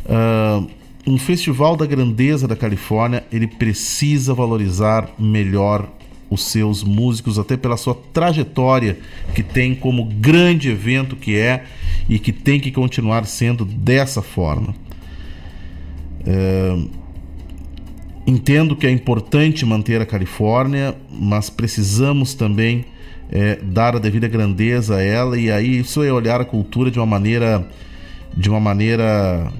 Uh, um festival da grandeza da Califórnia, ele precisa valorizar melhor os seus músicos, até pela sua trajetória que tem como grande evento que é e que tem que continuar sendo dessa forma. Uh, entendo que é importante manter a Califórnia, mas precisamos também é, dar a devida grandeza a ela e aí isso é olhar a cultura de uma maneira de uma maneira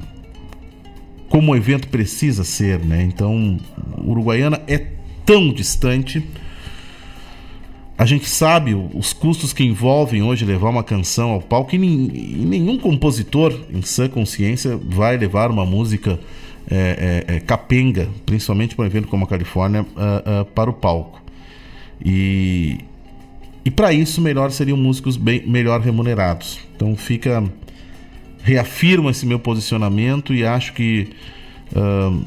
como o evento precisa ser, né? Então, Uruguaiana é tão distante. A gente sabe os custos que envolvem hoje levar uma canção ao palco e, nenhum compositor em sã consciência vai levar uma música é, é, é, capenga, principalmente para um evento como a Califórnia, uh, uh, para o palco. E, e para isso, melhor seriam músicos bem melhor remunerados. Então fica. Reafirmo esse meu posicionamento e acho que uh,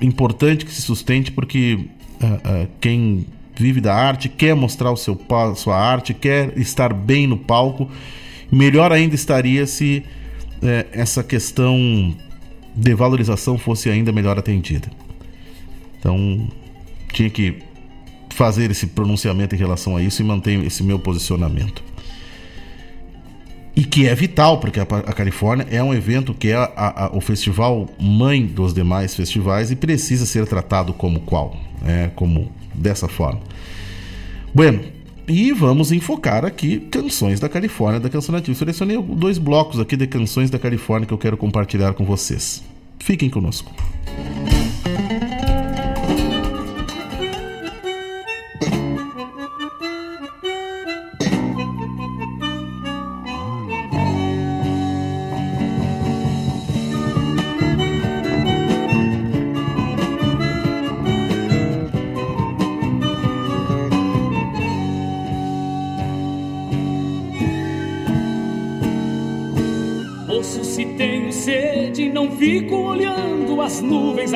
importante que se sustente porque uh, uh, quem vive da arte quer mostrar o seu sua arte, quer estar bem no palco. Melhor ainda estaria se uh, essa questão de valorização fosse ainda melhor atendida. Então tinha que fazer esse pronunciamento em relação a isso e manter esse meu posicionamento. E que é vital, porque a, Califórnia é um evento que é a, a, o festival mãe dos demais festivais e precisa ser tratado como qual, é, como dessa forma. Bueno, e vamos enfocar aqui canções da Califórnia, da Canção Nativa. Selecionei dois blocos aqui de canções da Califórnia que eu quero compartilhar com vocês. Fiquem conosco.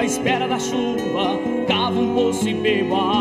espera da chuva, cavo um poço e bebo a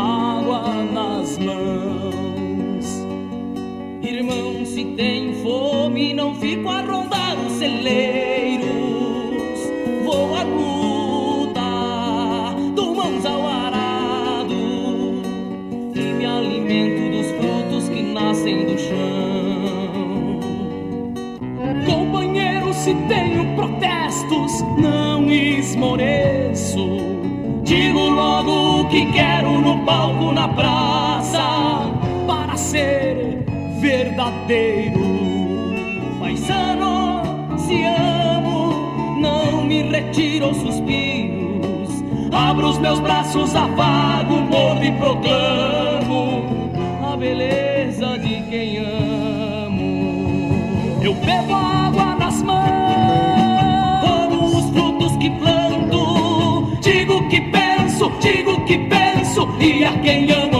na praça para ser verdadeiro. Paisano, se amo, não me retiro os suspiros. Abro os meus braços, avago, morro e proclamo a beleza de quem amo. Eu bebo água nas mãos, como os frutos que planto. Digo que penso, digo que penso subia quem ama.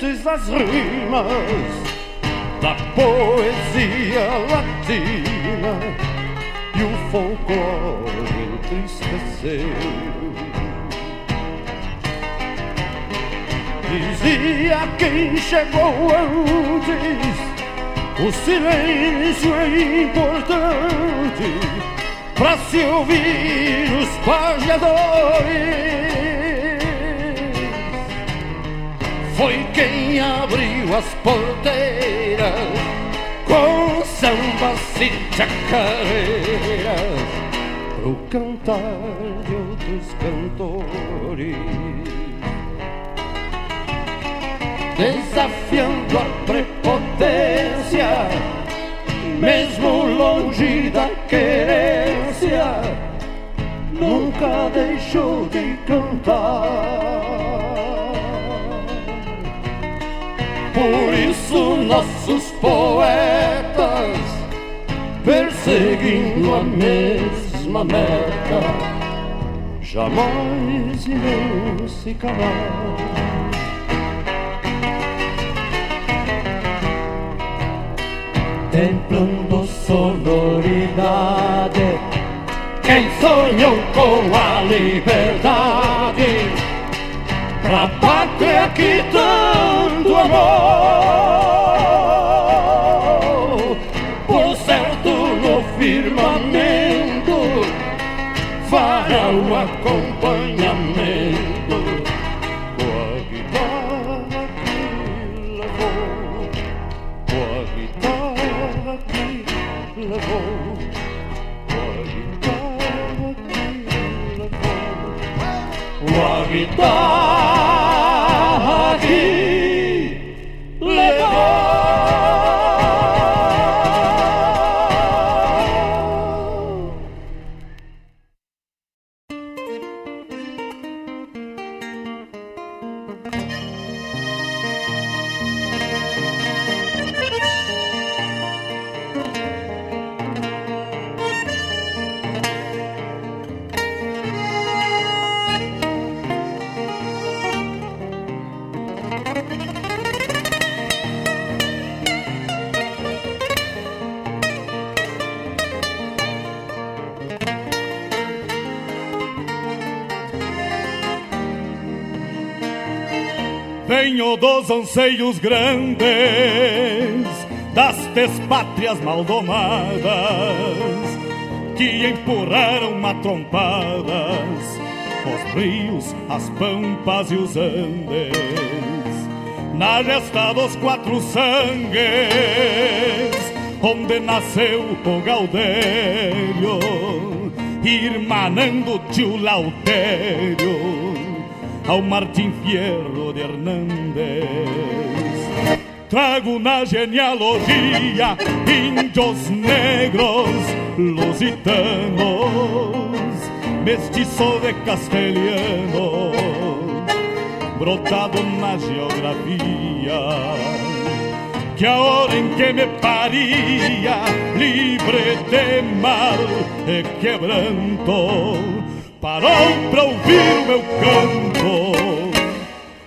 brilhantes as rimas da poesia latina e o folclore entristeceu. Dizia quem chegou antes: o silêncio é importante para se ouvir os pajadores. foi quem abriu as porteiras com sambas e chacareiras pro cantar de outros cantores. Desafiando a prepotência, mesmo longe da querência, nunca deixou de cantar. Por isso nossos poetas perseguindo a mesma meta jamais irão se calar. Templando sonoridade, quem sonhou com a liberdade pra pátria que tanto amou. Por certo, no firmamento fará o acompanhamento com a levou, com a levou. Com levou, guitarra Dos anseios grandes das despátrias maldomadas que empurraram matrompadas os rios, as pampas e os andes. Na gesta dos quatro sangues onde nasceu o Gaudério irmanando tio Lautério ao Martim Fierro de Hernández. Trago na genealogia índios negros, lusitanos, mestiço de castelhano, brotado na geografia. Que a hora em que me paria, livre de mal e quebranto, parou pra ouvir o meu canto,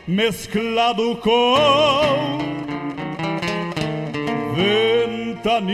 mesclado com ventania.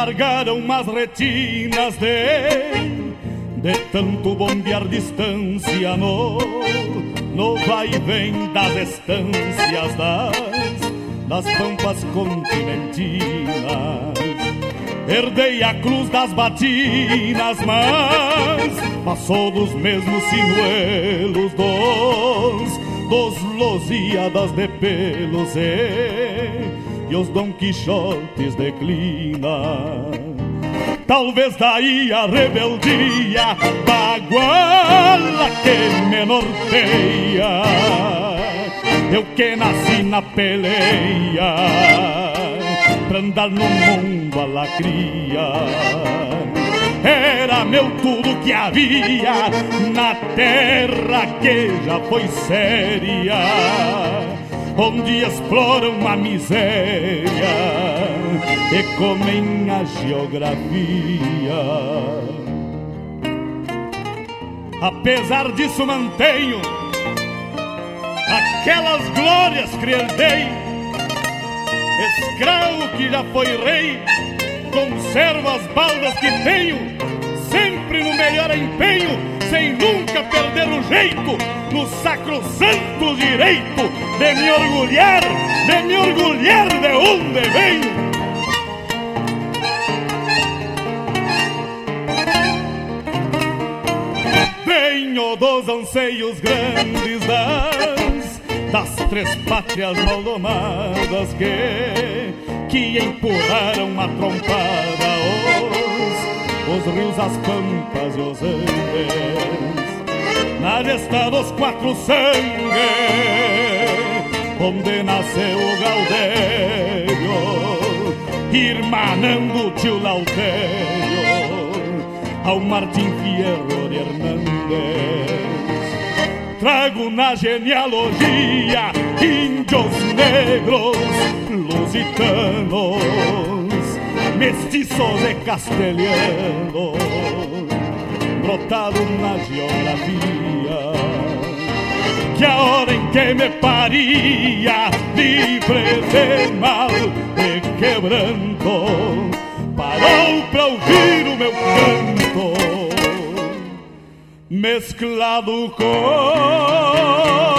Me alargaram umas retinas de de tanto bombear distância no no vai e vem das estâncias das das pampas continentinas. Herdei a cruz das batinas mas passou dos mesmos sinuelos dos dos losíadas de pelos e e os Dom Quixotes declinam. Talvez daí a rebeldia baguala que me norteia. Eu que nasci na peleia pra andar no mundo a lacria. Era meu tudo que havia na terra que já foi séria onde exploram a miséria e comem a geografia. Apesar disso, mantenho aquelas glórias que herdei. Escravo que já foi rei, conservo as baldas que tenho, sempre no melhor empenho, sem nunca perder o jeito, no sacrosanto direito de me orgulhar, de me orgulhar de onde venho. Venho dos anseios grandes das, das três pátrias maldomadas que, que empurraram a trompada os, os rios, as pampas e os andes. Na gesta dos quatro sangues, onde nasceu o Gaudério, irmanando o tio Lautério ao Martim Fierro de Hernández. Trago na genealogia índios negros, lusitanos, mestiços e castelhanos, brotado na geografia. Que a hora em que me paria, livre de mal e quebranto, parou pra ouvir o meu canto, mesclado com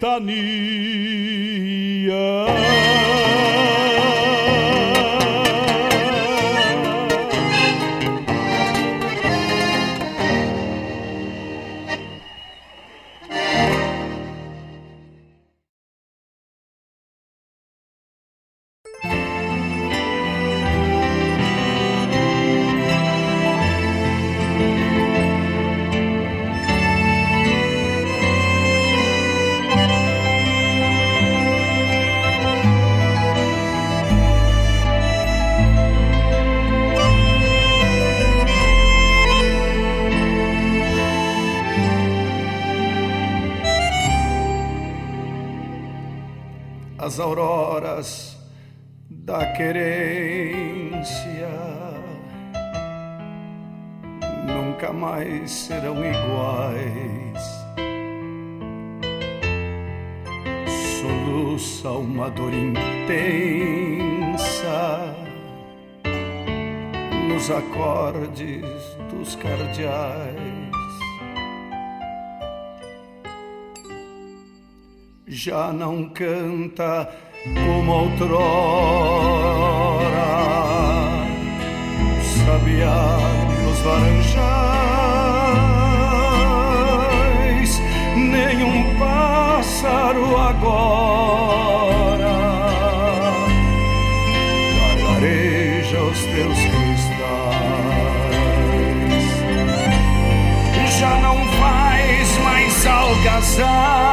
ventania. As auroras da querência nunca mais serão iguais. Soluça uma dor intensa nos acordes dos cardeais. Já não canta como outrora. Sabiá nos laranjais, nenhum pássaro agora gargareja os teus cristais. Já não faz mais algazarra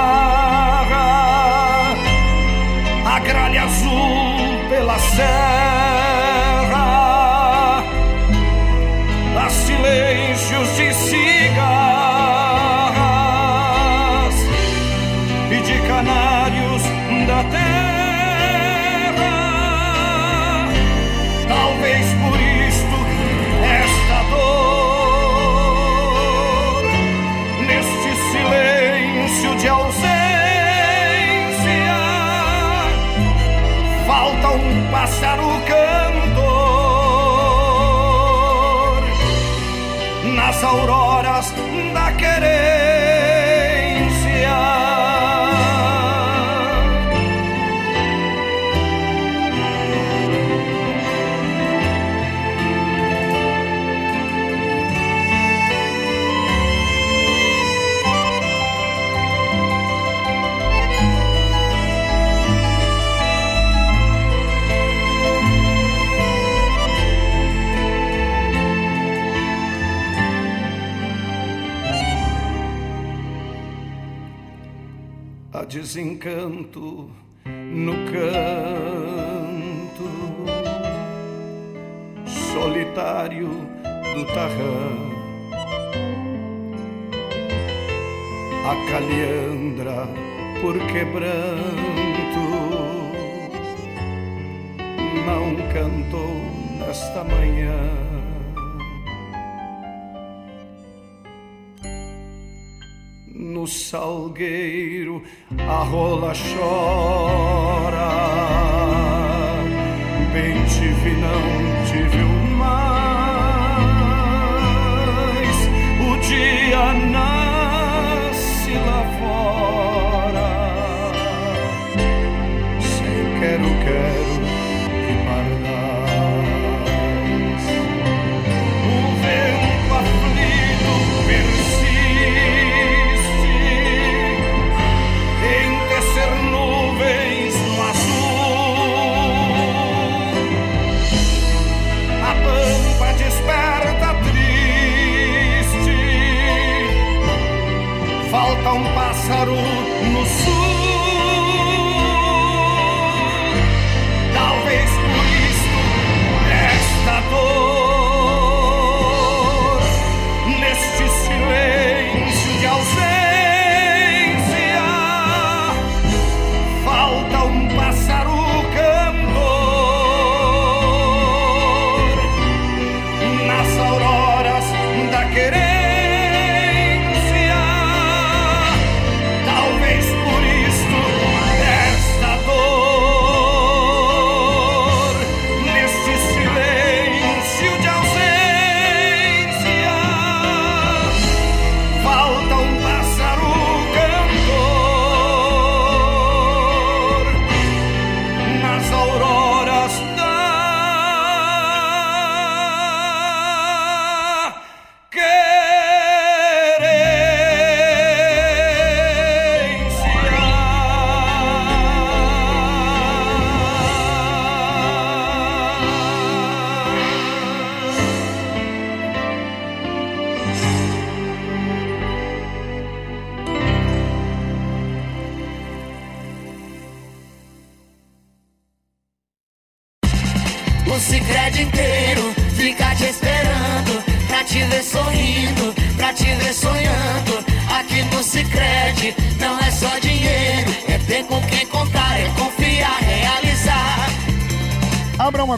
solitário do tarrão. A calhandra por quebranto não cantou nesta manhã. no salgueiro a rola chora bem tive, não tive mais.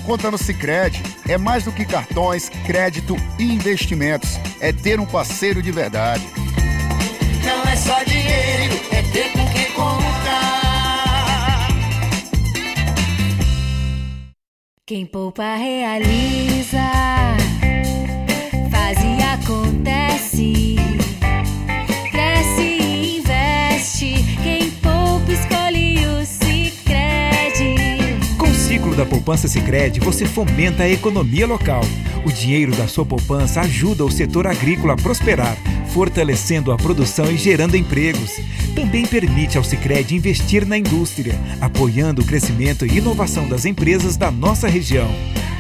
Conta no Sicredi. É mais do que cartões, crédito e investimentos. É ter um parceiro de verdade. Não é só dinheiro, é ter com quem contar Quem poupa realiza, faz e acontece. Da poupança Sicredi, você fomenta a economia local. O dinheiro da sua poupança ajuda o setor agrícola a prosperar, fortalecendo a produção e gerando empregos. Também permite ao Sicredi investir na indústria, apoiando o crescimento e inovação das empresas da nossa região.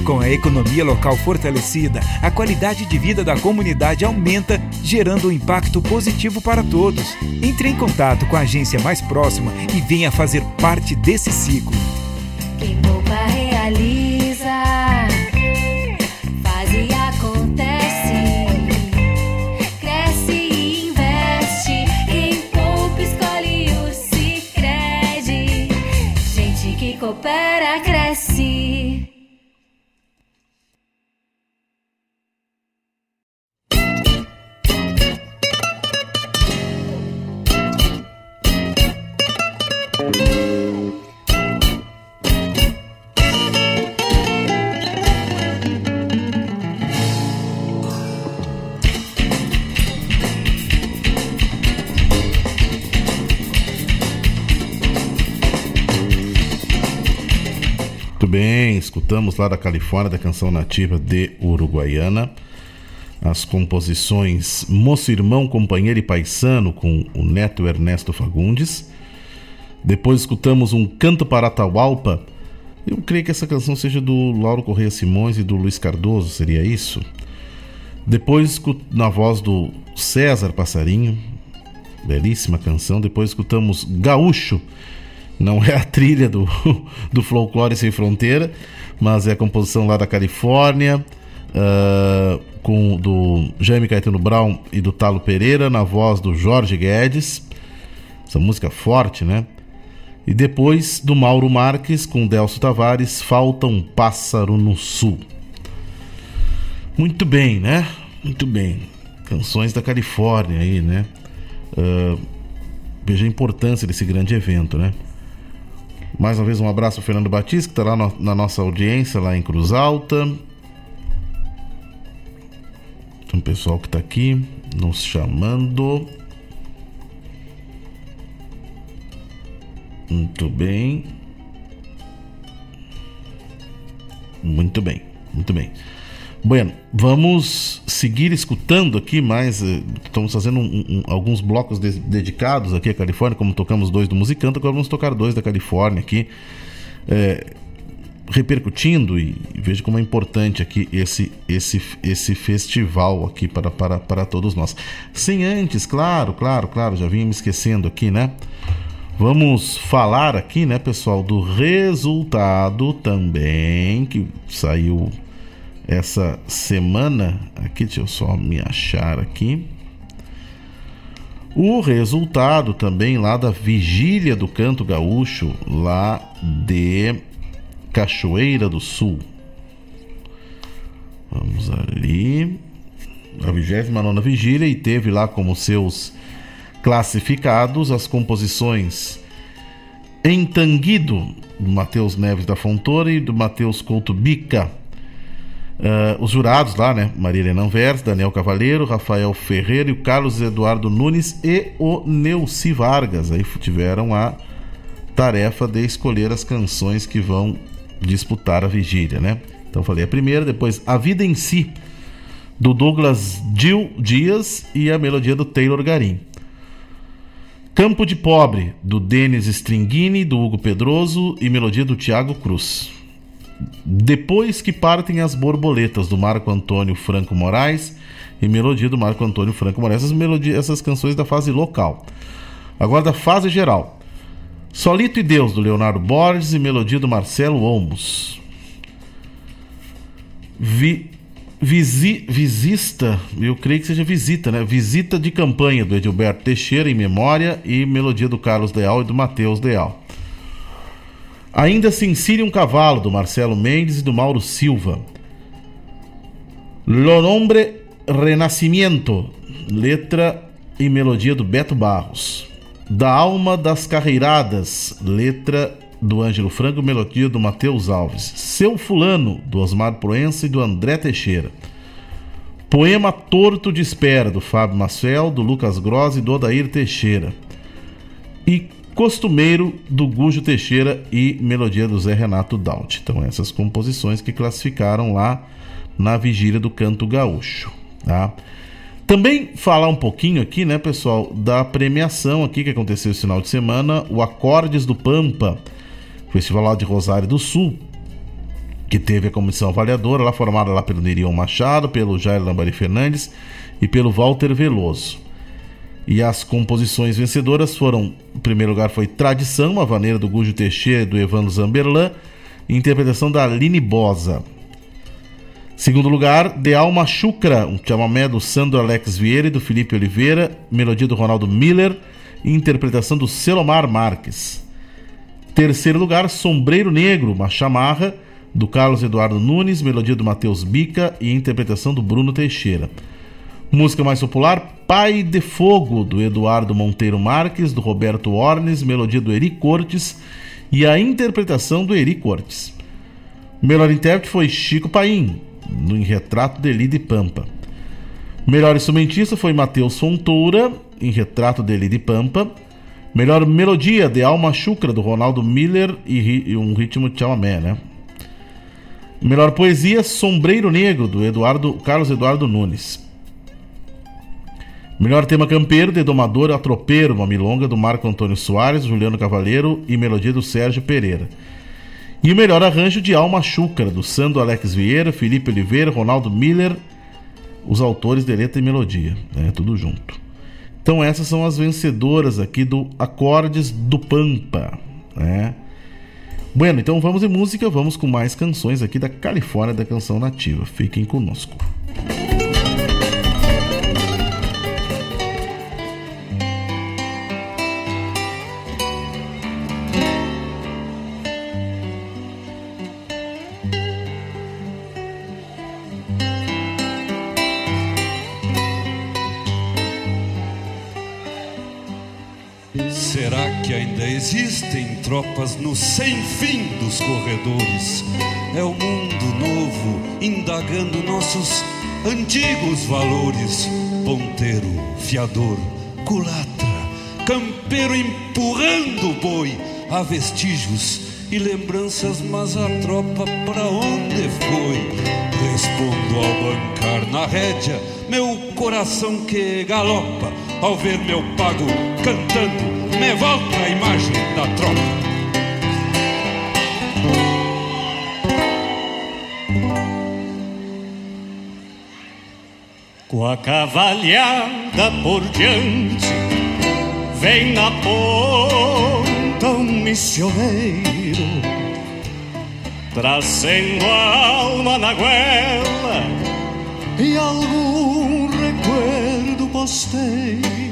Com a economia local fortalecida, a qualidade de vida da comunidade aumenta, gerando um impacto positivo para todos. Entre em contato com a agência mais próxima e venha fazer parte desse ciclo. Quem escutamos lá da Califórnia da canção nativa de Uruguaiana. As composições Moço Irmão, Companheiro e Paisano com o neto Ernesto Fagundes. Depois escutamos um Canto para Atahualpa. Eu creio que essa canção seja do Lauro Correia Simões e do Luiz Cardoso, seria isso? Depois, na voz do César Passarinho, belíssima canção. Depois escutamos Gaúcho, não é a trilha do, do Folclore Sem Fronteira, mas é a composição lá da Califórnia, ah, com do Jaime Caetano Brown e do Talo Pereira, na voz do Jorge Guedes. Essa música forte, né? E depois do Mauro Marques com Delcio Tavares, Falta um Pássaro no Sul. Muito bem, né? Muito bem. Canções da Califórnia aí, né? Ah, veja a importância desse grande evento, né? Mais uma vez um abraço ao Fernando Batista, que está lá no, na nossa audiência, lá em Cruz Alta. Tem um pessoal que está aqui nos chamando. Muito bem. Muito bem, muito bem. Bueno, vamos seguir escutando aqui mais. eh, Estamos fazendo um- um- alguns blocos de- dedicados aqui à Califórnia, como tocamos dois do Musicanto, agora vamos tocar dois da Califórnia aqui, eh, repercutindo e, e veja como é importante aqui esse, esse, esse festival aqui para, para, para todos nós. Sem antes, claro, claro, claro, já vinha me esquecendo aqui, né? Vamos falar aqui, né, pessoal, do resultado também que saiu essa semana. Aqui, deixa eu só me achar aqui. O resultado também lá da vigília do canto gaúcho, lá de Cachoeira do Sul. Vamos ali. A 29 vigília e teve lá como seus classificados as composições Entanguido, do Matheus Neves da Fontoura e do Matheus Couto Bica. Ah, os jurados lá, né? Maria Helena Anvers, Daniel Cavaleiro, Rafael Ferreira e o Carlos Eduardo Nunes e o Neuci Vargas. Aí tiveram a tarefa de escolher as canções que vão disputar a vigília, né? Então falei a primeira, depois A Vida em Si, do Douglas Gil Dias e a melodia do Taylor Garim. Campo de Pobre, do Denis Stringini, do Hugo Pedroso e melodia do Tiago Cruz. Depois que partem as borboletas, do Marco Antônio Franco Moraes e melodia do Marco Antônio Franco Moraes, essas, melodias, essas canções da fase local. Agora da fase geral. Solito e Deus, do Leonardo Borges e melodia do Marcelo Olmos. Vi, visi, visista, eu creio que seja visita, né? Visita de campanha do Edilberto Teixeira em memória e melodia do Carlos Leal e do Matheus Leal. Ainda se insire um cavalo do Marcelo Mendes e do Mauro Silva. Lo Nombre Renascimento, letra e melodia do Beto Barros. Da Alma das Carreiradas, letra do Ângelo Franco, melodia do Matheus Alves. Seu Fulano, do Osmar Proença e do André Teixeira. Poema Torto de Espera, do Fábio Masfel, do Lucas Gross e do Odair Teixeira. E Costumeiro, do Gujo Teixeira e melodia do Zé Renato Daut. Então, essas composições que classificaram lá na vigília do canto gaúcho. Tá? Também falar um pouquinho aqui, né, pessoal, da premiação aqui que aconteceu esse final de semana, o Acordes do Pampa, Festival lá de Rosário do Sul, que teve a comissão avaliadora, lá formada lá pelo Nerion Machado, pelo Jair Lambari Fernandes e pelo Walter Veloso. E as composições vencedoras foram, em primeiro lugar foi Tradição, uma vaneira do Gujo Teixeira e do Evandro Zamberlan, e interpretação da Aline Bosa. Segundo lugar, De Alma Chucra, um chamamé do Sandro Alex Vieira e do Felipe Oliveira, melodia do Ronaldo Miller e interpretação do Selomar Marques. Terceiro lugar, Sombreiro Negro, uma chamarra do Carlos Eduardo Nunes, melodia do Matheus Bica e interpretação do Bruno Teixeira. Música mais popular, Pai de Fogo, do Eduardo Monteiro Marques, do Roberto Ornes, melodia do Eri Cortes e a interpretação do Eri Cortes. Melhor intérprete foi Chico Paim, no Em Retrato de Lide Pampa. Melhor instrumentista foi Matheus Fontoura, em Retrato de Lide Pampa. Melhor melodia de Alma Chucra, do Ronaldo Miller e, um ritmo de chamamé, né? Melhor poesia, Sombreiro Negro, do Eduardo Carlos Eduardo Nunes. Melhor tema campeiro, de Domador a Tropeiro, uma milonga do Marco Antônio Soares, Juliano Cavaleiro e melodia do Sérgio Pereira. E o melhor arranjo de Alma Chúcara, do Sandro Alex Vieira, Felipe Oliveira, Ronaldo Miller, os autores de letra e melodia, né? Tudo junto. Então essas são as vencedoras aqui do Acordes do Pampa, né? Bueno, então vamos em música, vamos com mais canções aqui da Califórnia da Canção Nativa. Fiquem conosco. Tropas no sem fim dos corredores? É o mundo novo indagando nossos antigos valores. Ponteiro, fiador, culatra, campeiro empurrando o boi. Há vestígios e lembranças, mas a tropa pra onde foi? Respondo ao bancar na rédea, meu coração que galopa ao ver meu pago cantando me volta a imagem da tropa. Com a cavalhada por diante, vem na ponta um missioneiro, trazendo a alma na goela e algum recuerdo posteiro.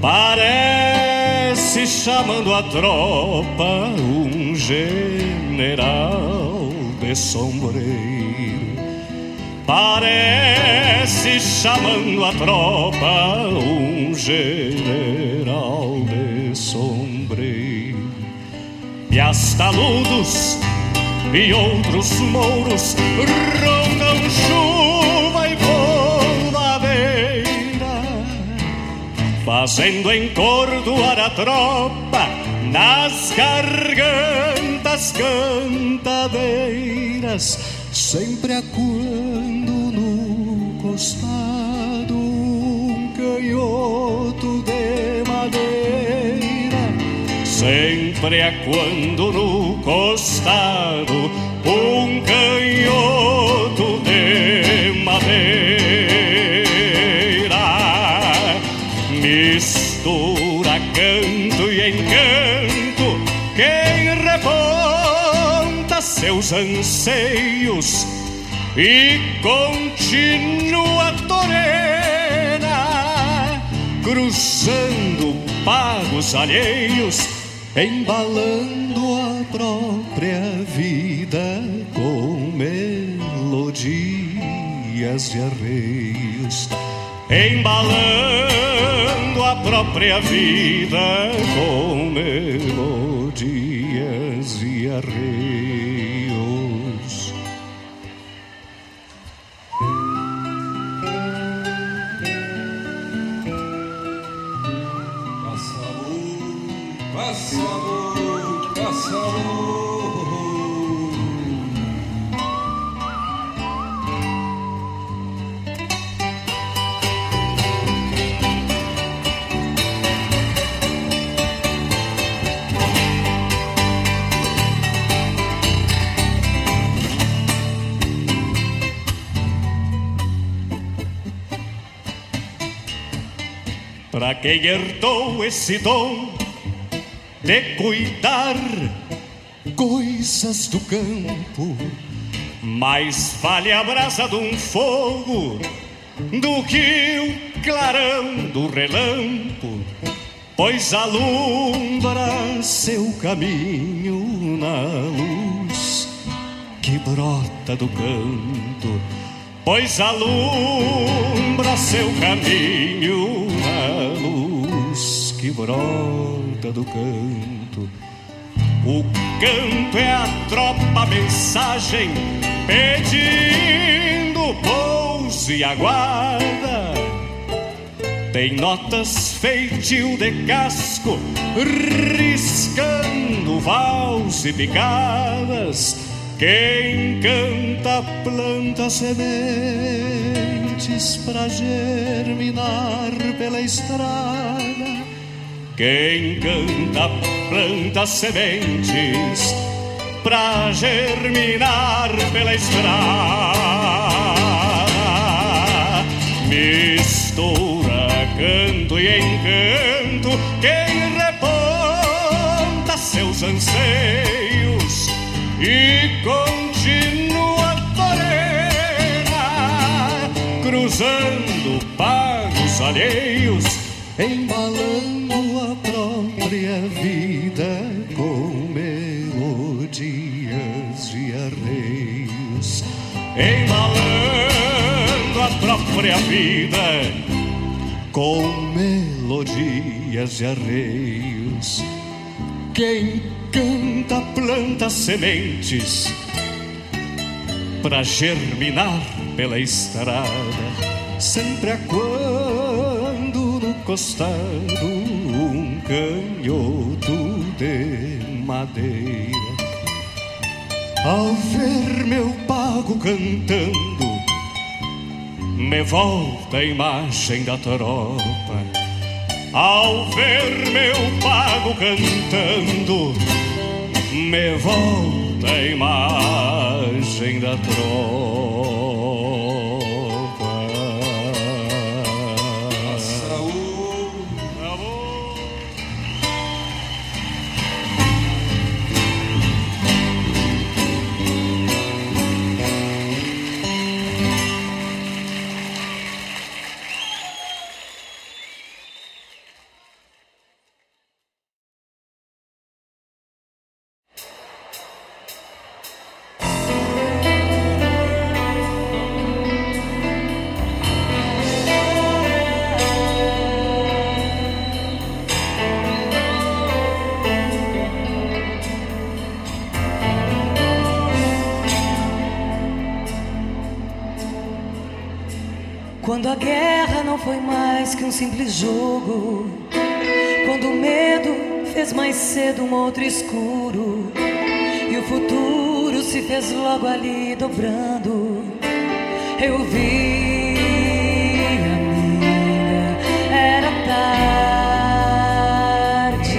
Parece chamando a tropa um general de sombreiro. Parece chamando a tropa um general de sombreiro. E as taludos e outros mouros rondam chuva fazendo encordoar a tropa nas gargantas cantadeiras, sempre acuando no costado um canhoto de madeira, sempre acuando no costado um canhoto seus anseios e continua torena, cruzando pagos alheios, embalando a própria vida com melodias de arreios, embalando a própria vida com melodias e arreios. Pra quem herdou esse dom de cuidar coisas do campo, mais vale a brasa de um fogo do que o clarão do relampo, pois alumbra seu caminho na luz que brota do canto pois alumbra seu caminho que brota do canto. O canto é a tropa mensagem pedindo pouso e aguarda. Tem notas feitio de casco, riscando vals e picadas. Quem canta planta sementes pra germinar pela estrada. Quem canta planta sementes pra germinar pela estrada. Mistura canto e encanto. Quem reponta seus anseios e continua torena, cruzando pagos alheios, embalando a própria vida com melodias e arreios, embalando a própria vida com melodias de arreios. Quem canta planta sementes para germinar pela estrada, sempre há quando no costado um canhoto de madeira. Ao ver meu pago cantando, me volta a imagem da tropa. Ao ver meu pago cantando, me volta a imagem da tropa. Simples jogo, quando o medo fez mais cedo um outro escuro, e o futuro se fez logo ali dobrando, eu vi, amiga, era tarde,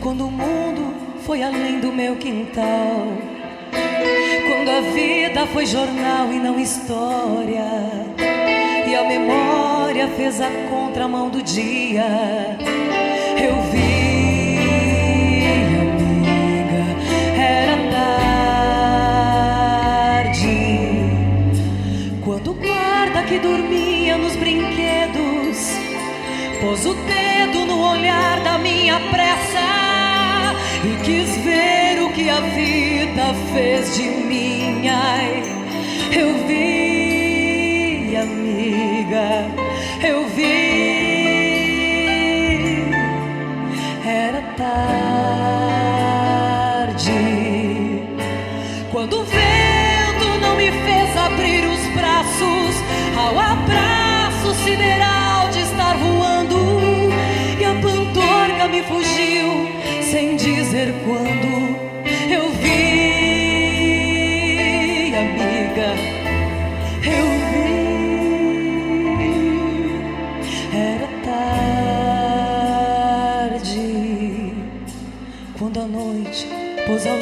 quando o mundo foi além do meu quintal. Quando a vida foi jornal e não história, e a memória fez a contramão do dia, eu vi, amiga, era tarde. Quando o guarda que dormia nos brinquedos pôs o dedo no olhar da minha pressa e quis ver o que a vida fez de mim. Ai, eu vi, amiga, eu vi. Era tarde quando o vento não me fez abrir os braços ao abraço sideral de estar voando e a pantorga me fugiu sem dizer quando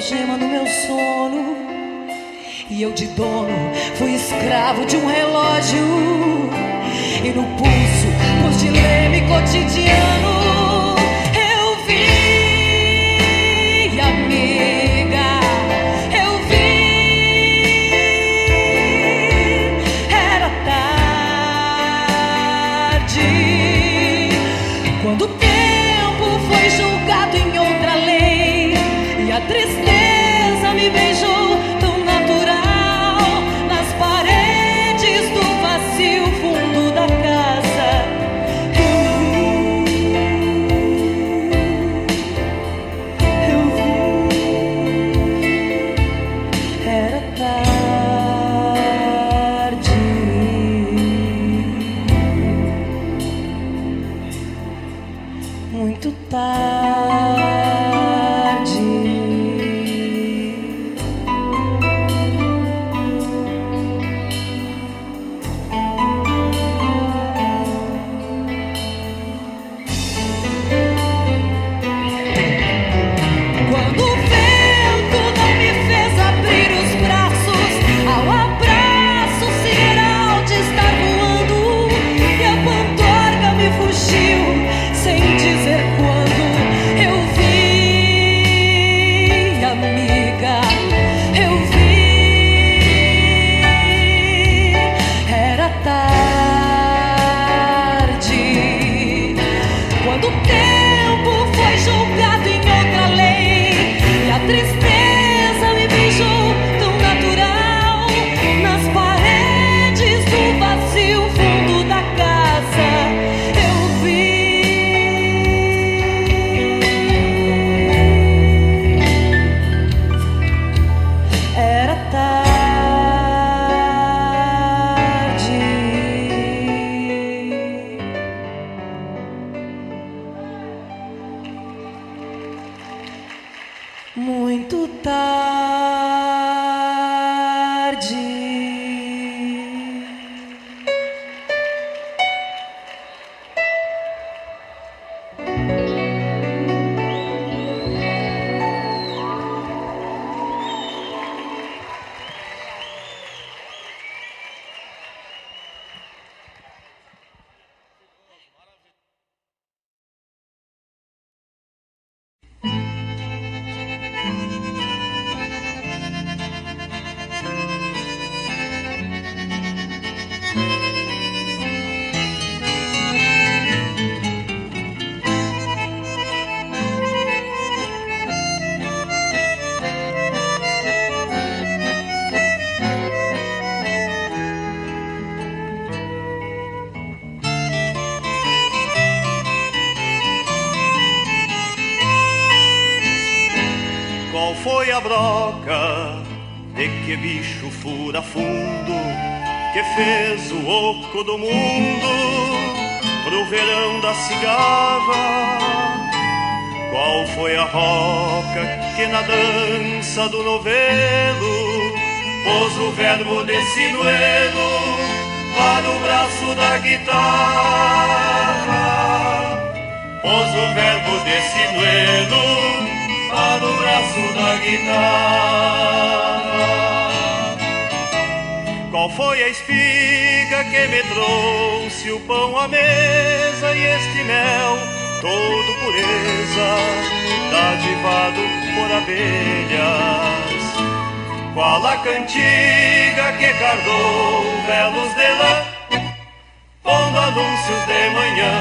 algema no meu sono e eu de dono fui escravo de um relógio e no pulso pôs de leme cotidiano. Broca? De que bicho fura fundo que fez o oco do mundo pro verão da cigarra? Qual foi a roca que na dança do novelo pôs o verbo desse duelo para o braço da guitarra? Pôs o verbo desse duelo para o braço da guitarra. Qual foi a espiga que me trouxe o pão à mesa e este mel, todo pureza, dadivado por abelhas? Qual a cantiga que cardou velos de lã, pondo anúncios de manhã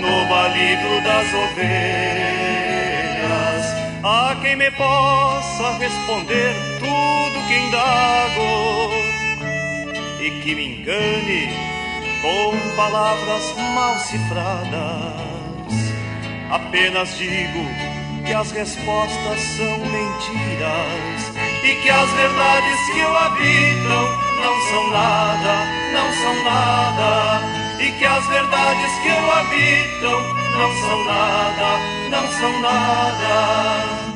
no balido das ovelhas? Há quem me possa responder tudo que indago e que me engane com palavras mal cifradas. Apenas digo que as respostas são mentiras e que as verdades que o habitam não são nada, não são nada, e que as verdades que o habitam não são nada, não são nada.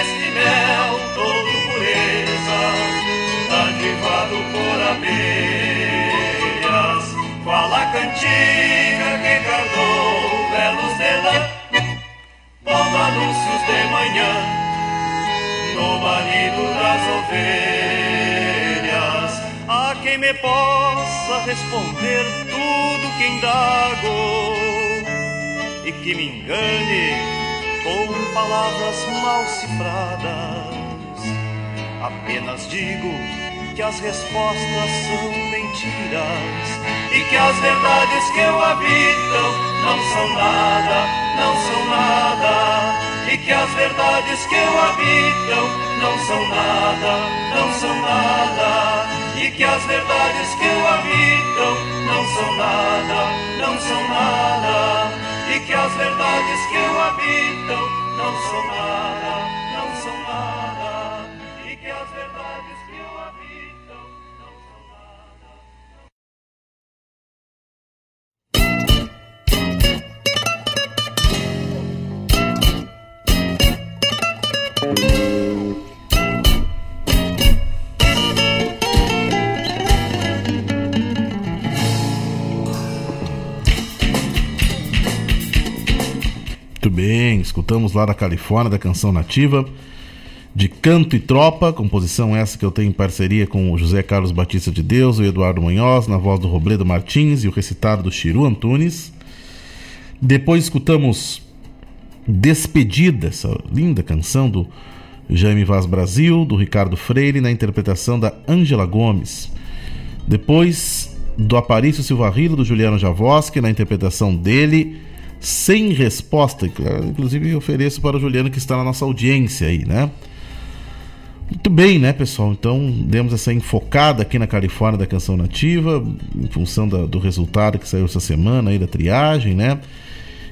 Este mel todo pureza, adivado por abelhas? Qual a cantiga que cardou velos de lã, pondo anúncios de manhã no balido das ovelhas? Há quem me possa responder tudo que indago e que me engane com palavras mal cifradas. Apenas digo que as respostas são mentiras e que as verdades que o habitam não são nada, não são nada. E que as verdades que o habitam não são nada, não são nada. E que as verdades que o habitam não são nada, não são nada e que as verdades que o habitam não são nada, escutamos lá da Califórnia, da canção nativa, de Canto e Tropa, composição essa que eu tenho em parceria com o José Carlos Batista de Deus, o Eduardo Munhoz, na voz do Robledo Martins e o recitado do Chiru Antunes. Depois escutamos Despedida, essa linda canção do Jaime Vaz Brasil, do Ricardo Freire, na interpretação da Ângela Gomes. Depois do Aparício Silva Rilo, do Juliano Javoski, na interpretação dele sem resposta. Inclusive, ofereço para o Juliano que está na nossa audiência aí, né? Muito bem, né, pessoal? Então, demos essa enfocada aqui na Califórnia da canção nativa, em função da, do resultado que saiu essa semana aí da triagem, né?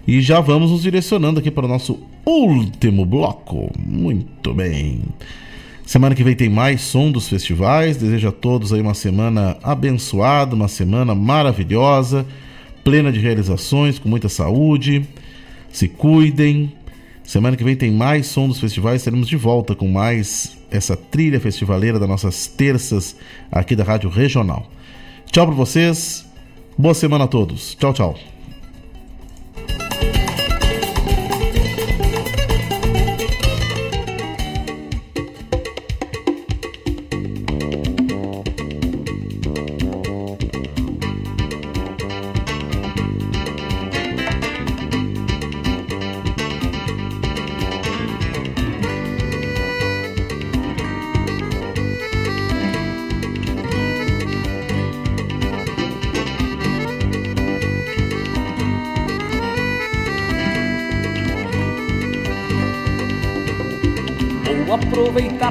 E já vamos nos direcionando aqui para o nosso último bloco. Muito bem. Semana que vem tem mais som dos festivais. Desejo a todos aí uma semana abençoada, uma semana maravilhosa plena de realizações, com muita saúde. Se cuidem. Semana que vem tem mais som dos festivais. Estaremos de volta com mais essa trilha festivaleira das nossas terças aqui da Rádio Regional. Tchau para vocês. Boa semana a todos. Tchau, tchau.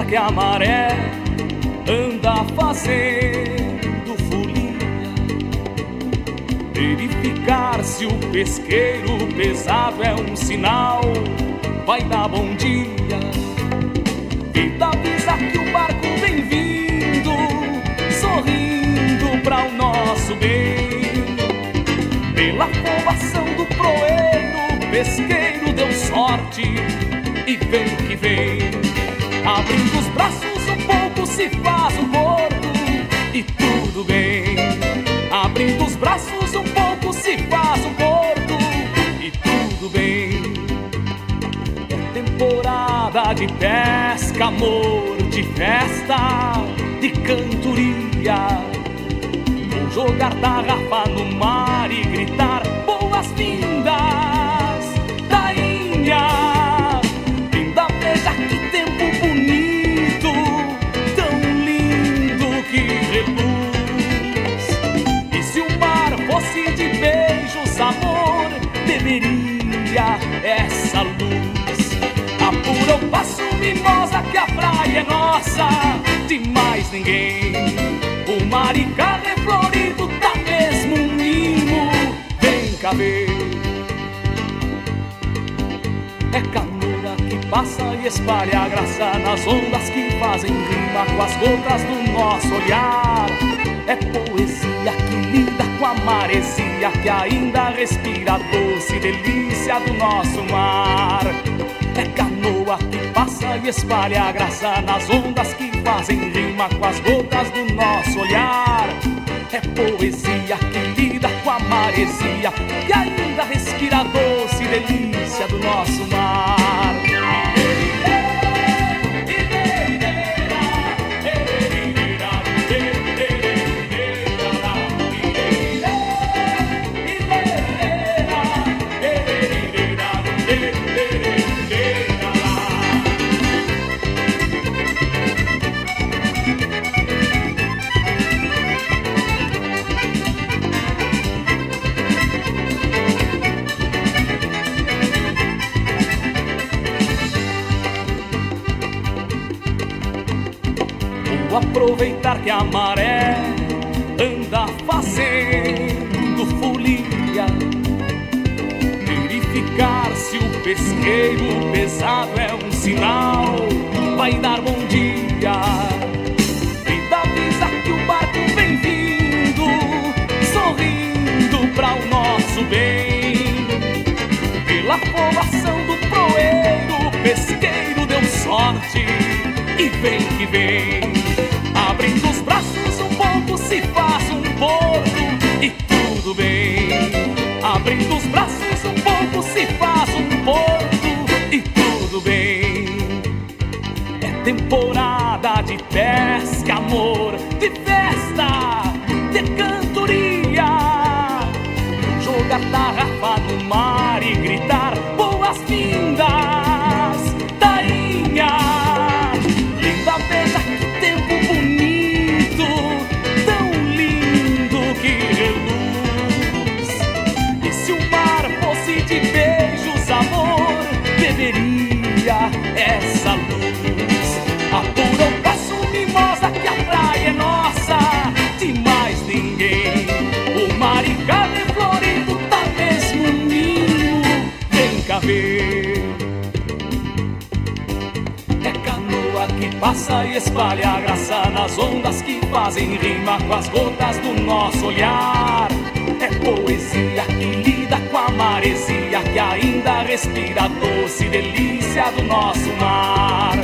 Que a maré anda fazendo folia. Verificar se o pesqueiro pesado é um sinal, vai dar bom dia. Vida avisa que o barco vem vindo, sorrindo para o nosso bem. Pela aprovação do proeiro, o pesqueiro deu sorte e vem que vem. Abrindo os braços um pouco se faz um porto e tudo bem. Abrindo os braços um pouco se faz um porto e tudo bem. É temporada de pesca, amor, de festa, de cantoria. Vou jogar tarrafa no mar e gritar boas-vindas, Tainha. Essa luz. Apura o passo, mimosa, que a praia é nossa, de mais ninguém. O maricá reflorido tá mesmo um mimo, vem cá ver. É canoa que passa e espalha a graça nas ondas que fazem rima com as gotas do nosso olhar. É poesia que lida com a maresia que ainda respira a doce delícia do nosso mar. É canoa que passa e espalha a graça nas ondas que fazem rima com as gotas do nosso olhar. É poesia que lida com a maresia que ainda respira a doce delícia do nosso mar. Que a maré anda fazendo folia. Verificar se o pesqueiro pesado é um sinal, vai dar bom dia. Vida avisa que o barco vem vindo, sorrindo para o nosso bem. Pela aprovação do proeiro, o pesqueiro deu sorte e vem que vem. Abrindo os braços um pouco se faz um porto e tudo bem. Abrindo os braços um pouco se faz um porto e tudo bem. É temporada de pesca, amor, de festa, de cantoria. Jogar tarrafa no mar e gritar boas-vindas, essa luz. Apura o passo, mimosa, que a praia é nossa, de mais ninguém. O maricá é florido, tá mesmo ninho, vem cá ver. É canoa que passa e espalha a graça nas ondas que fazem rima com as gotas do nosso olhar. É poesia que lida maresia que ainda respira a doce delícia do nosso mar.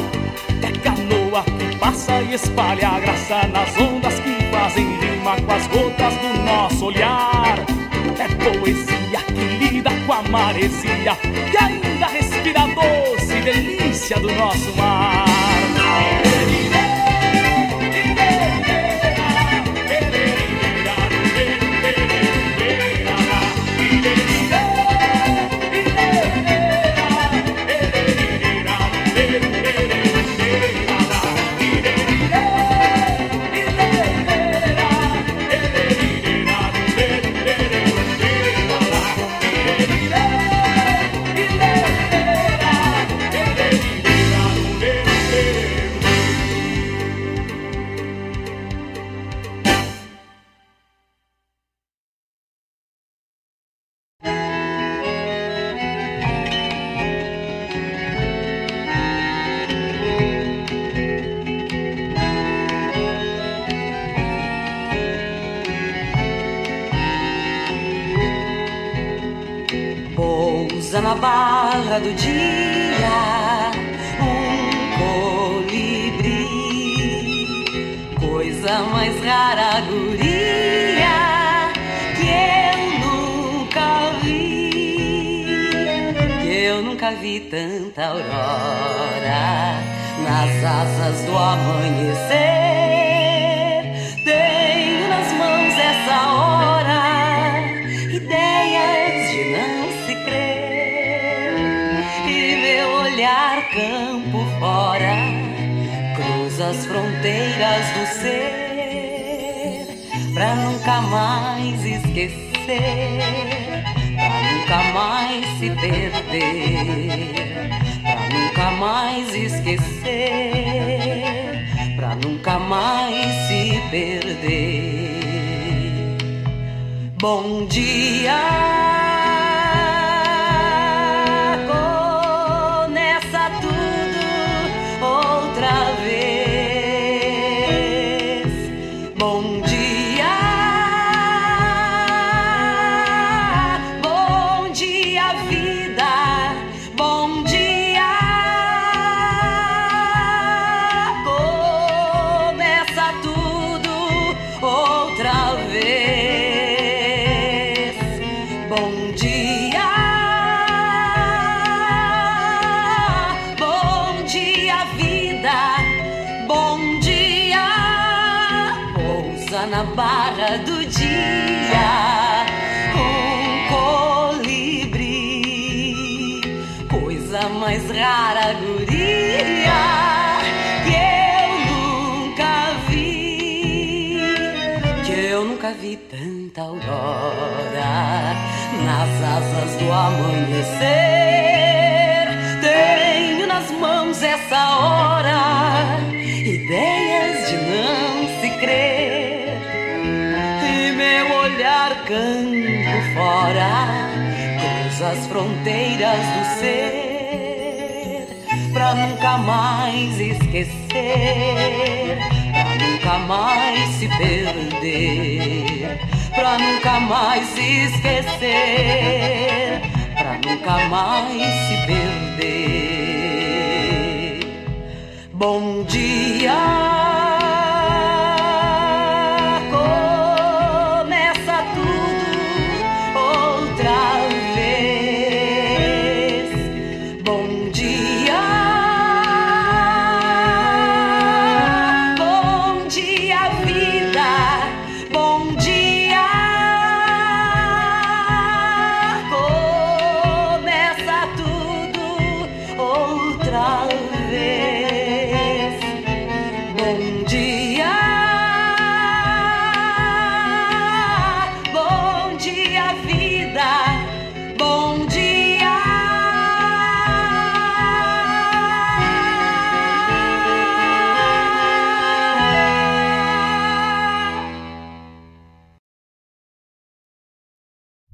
É canoa que passa e espalha a graça nas ondas que fazem rima com as gotas do nosso olhar. É poesia que lida com a maresia que ainda respira a doce delícia do nosso mar. Campo fora, cruza as fronteiras do ser, pra nunca mais esquecer, pra nunca mais se perder, pra nunca mais esquecer, pra nunca mais se perder. Bom dia. Do amanhecer. Tenho nas mãos essa hora, ideias de não se crer. E meu olhar campo fora, cruza as fronteiras do ser, pra nunca mais esquecer, pra nunca mais se perder, pra nunca mais esquecer, pra nunca mais se perder. Bom dia.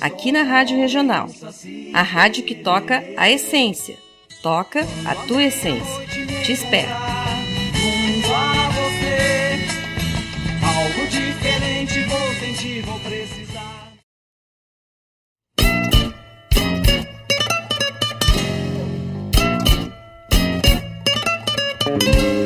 aqui na Rádio Regional. A rádio que toca a essência. Toca a tua essência. Te espero. Precisar. Música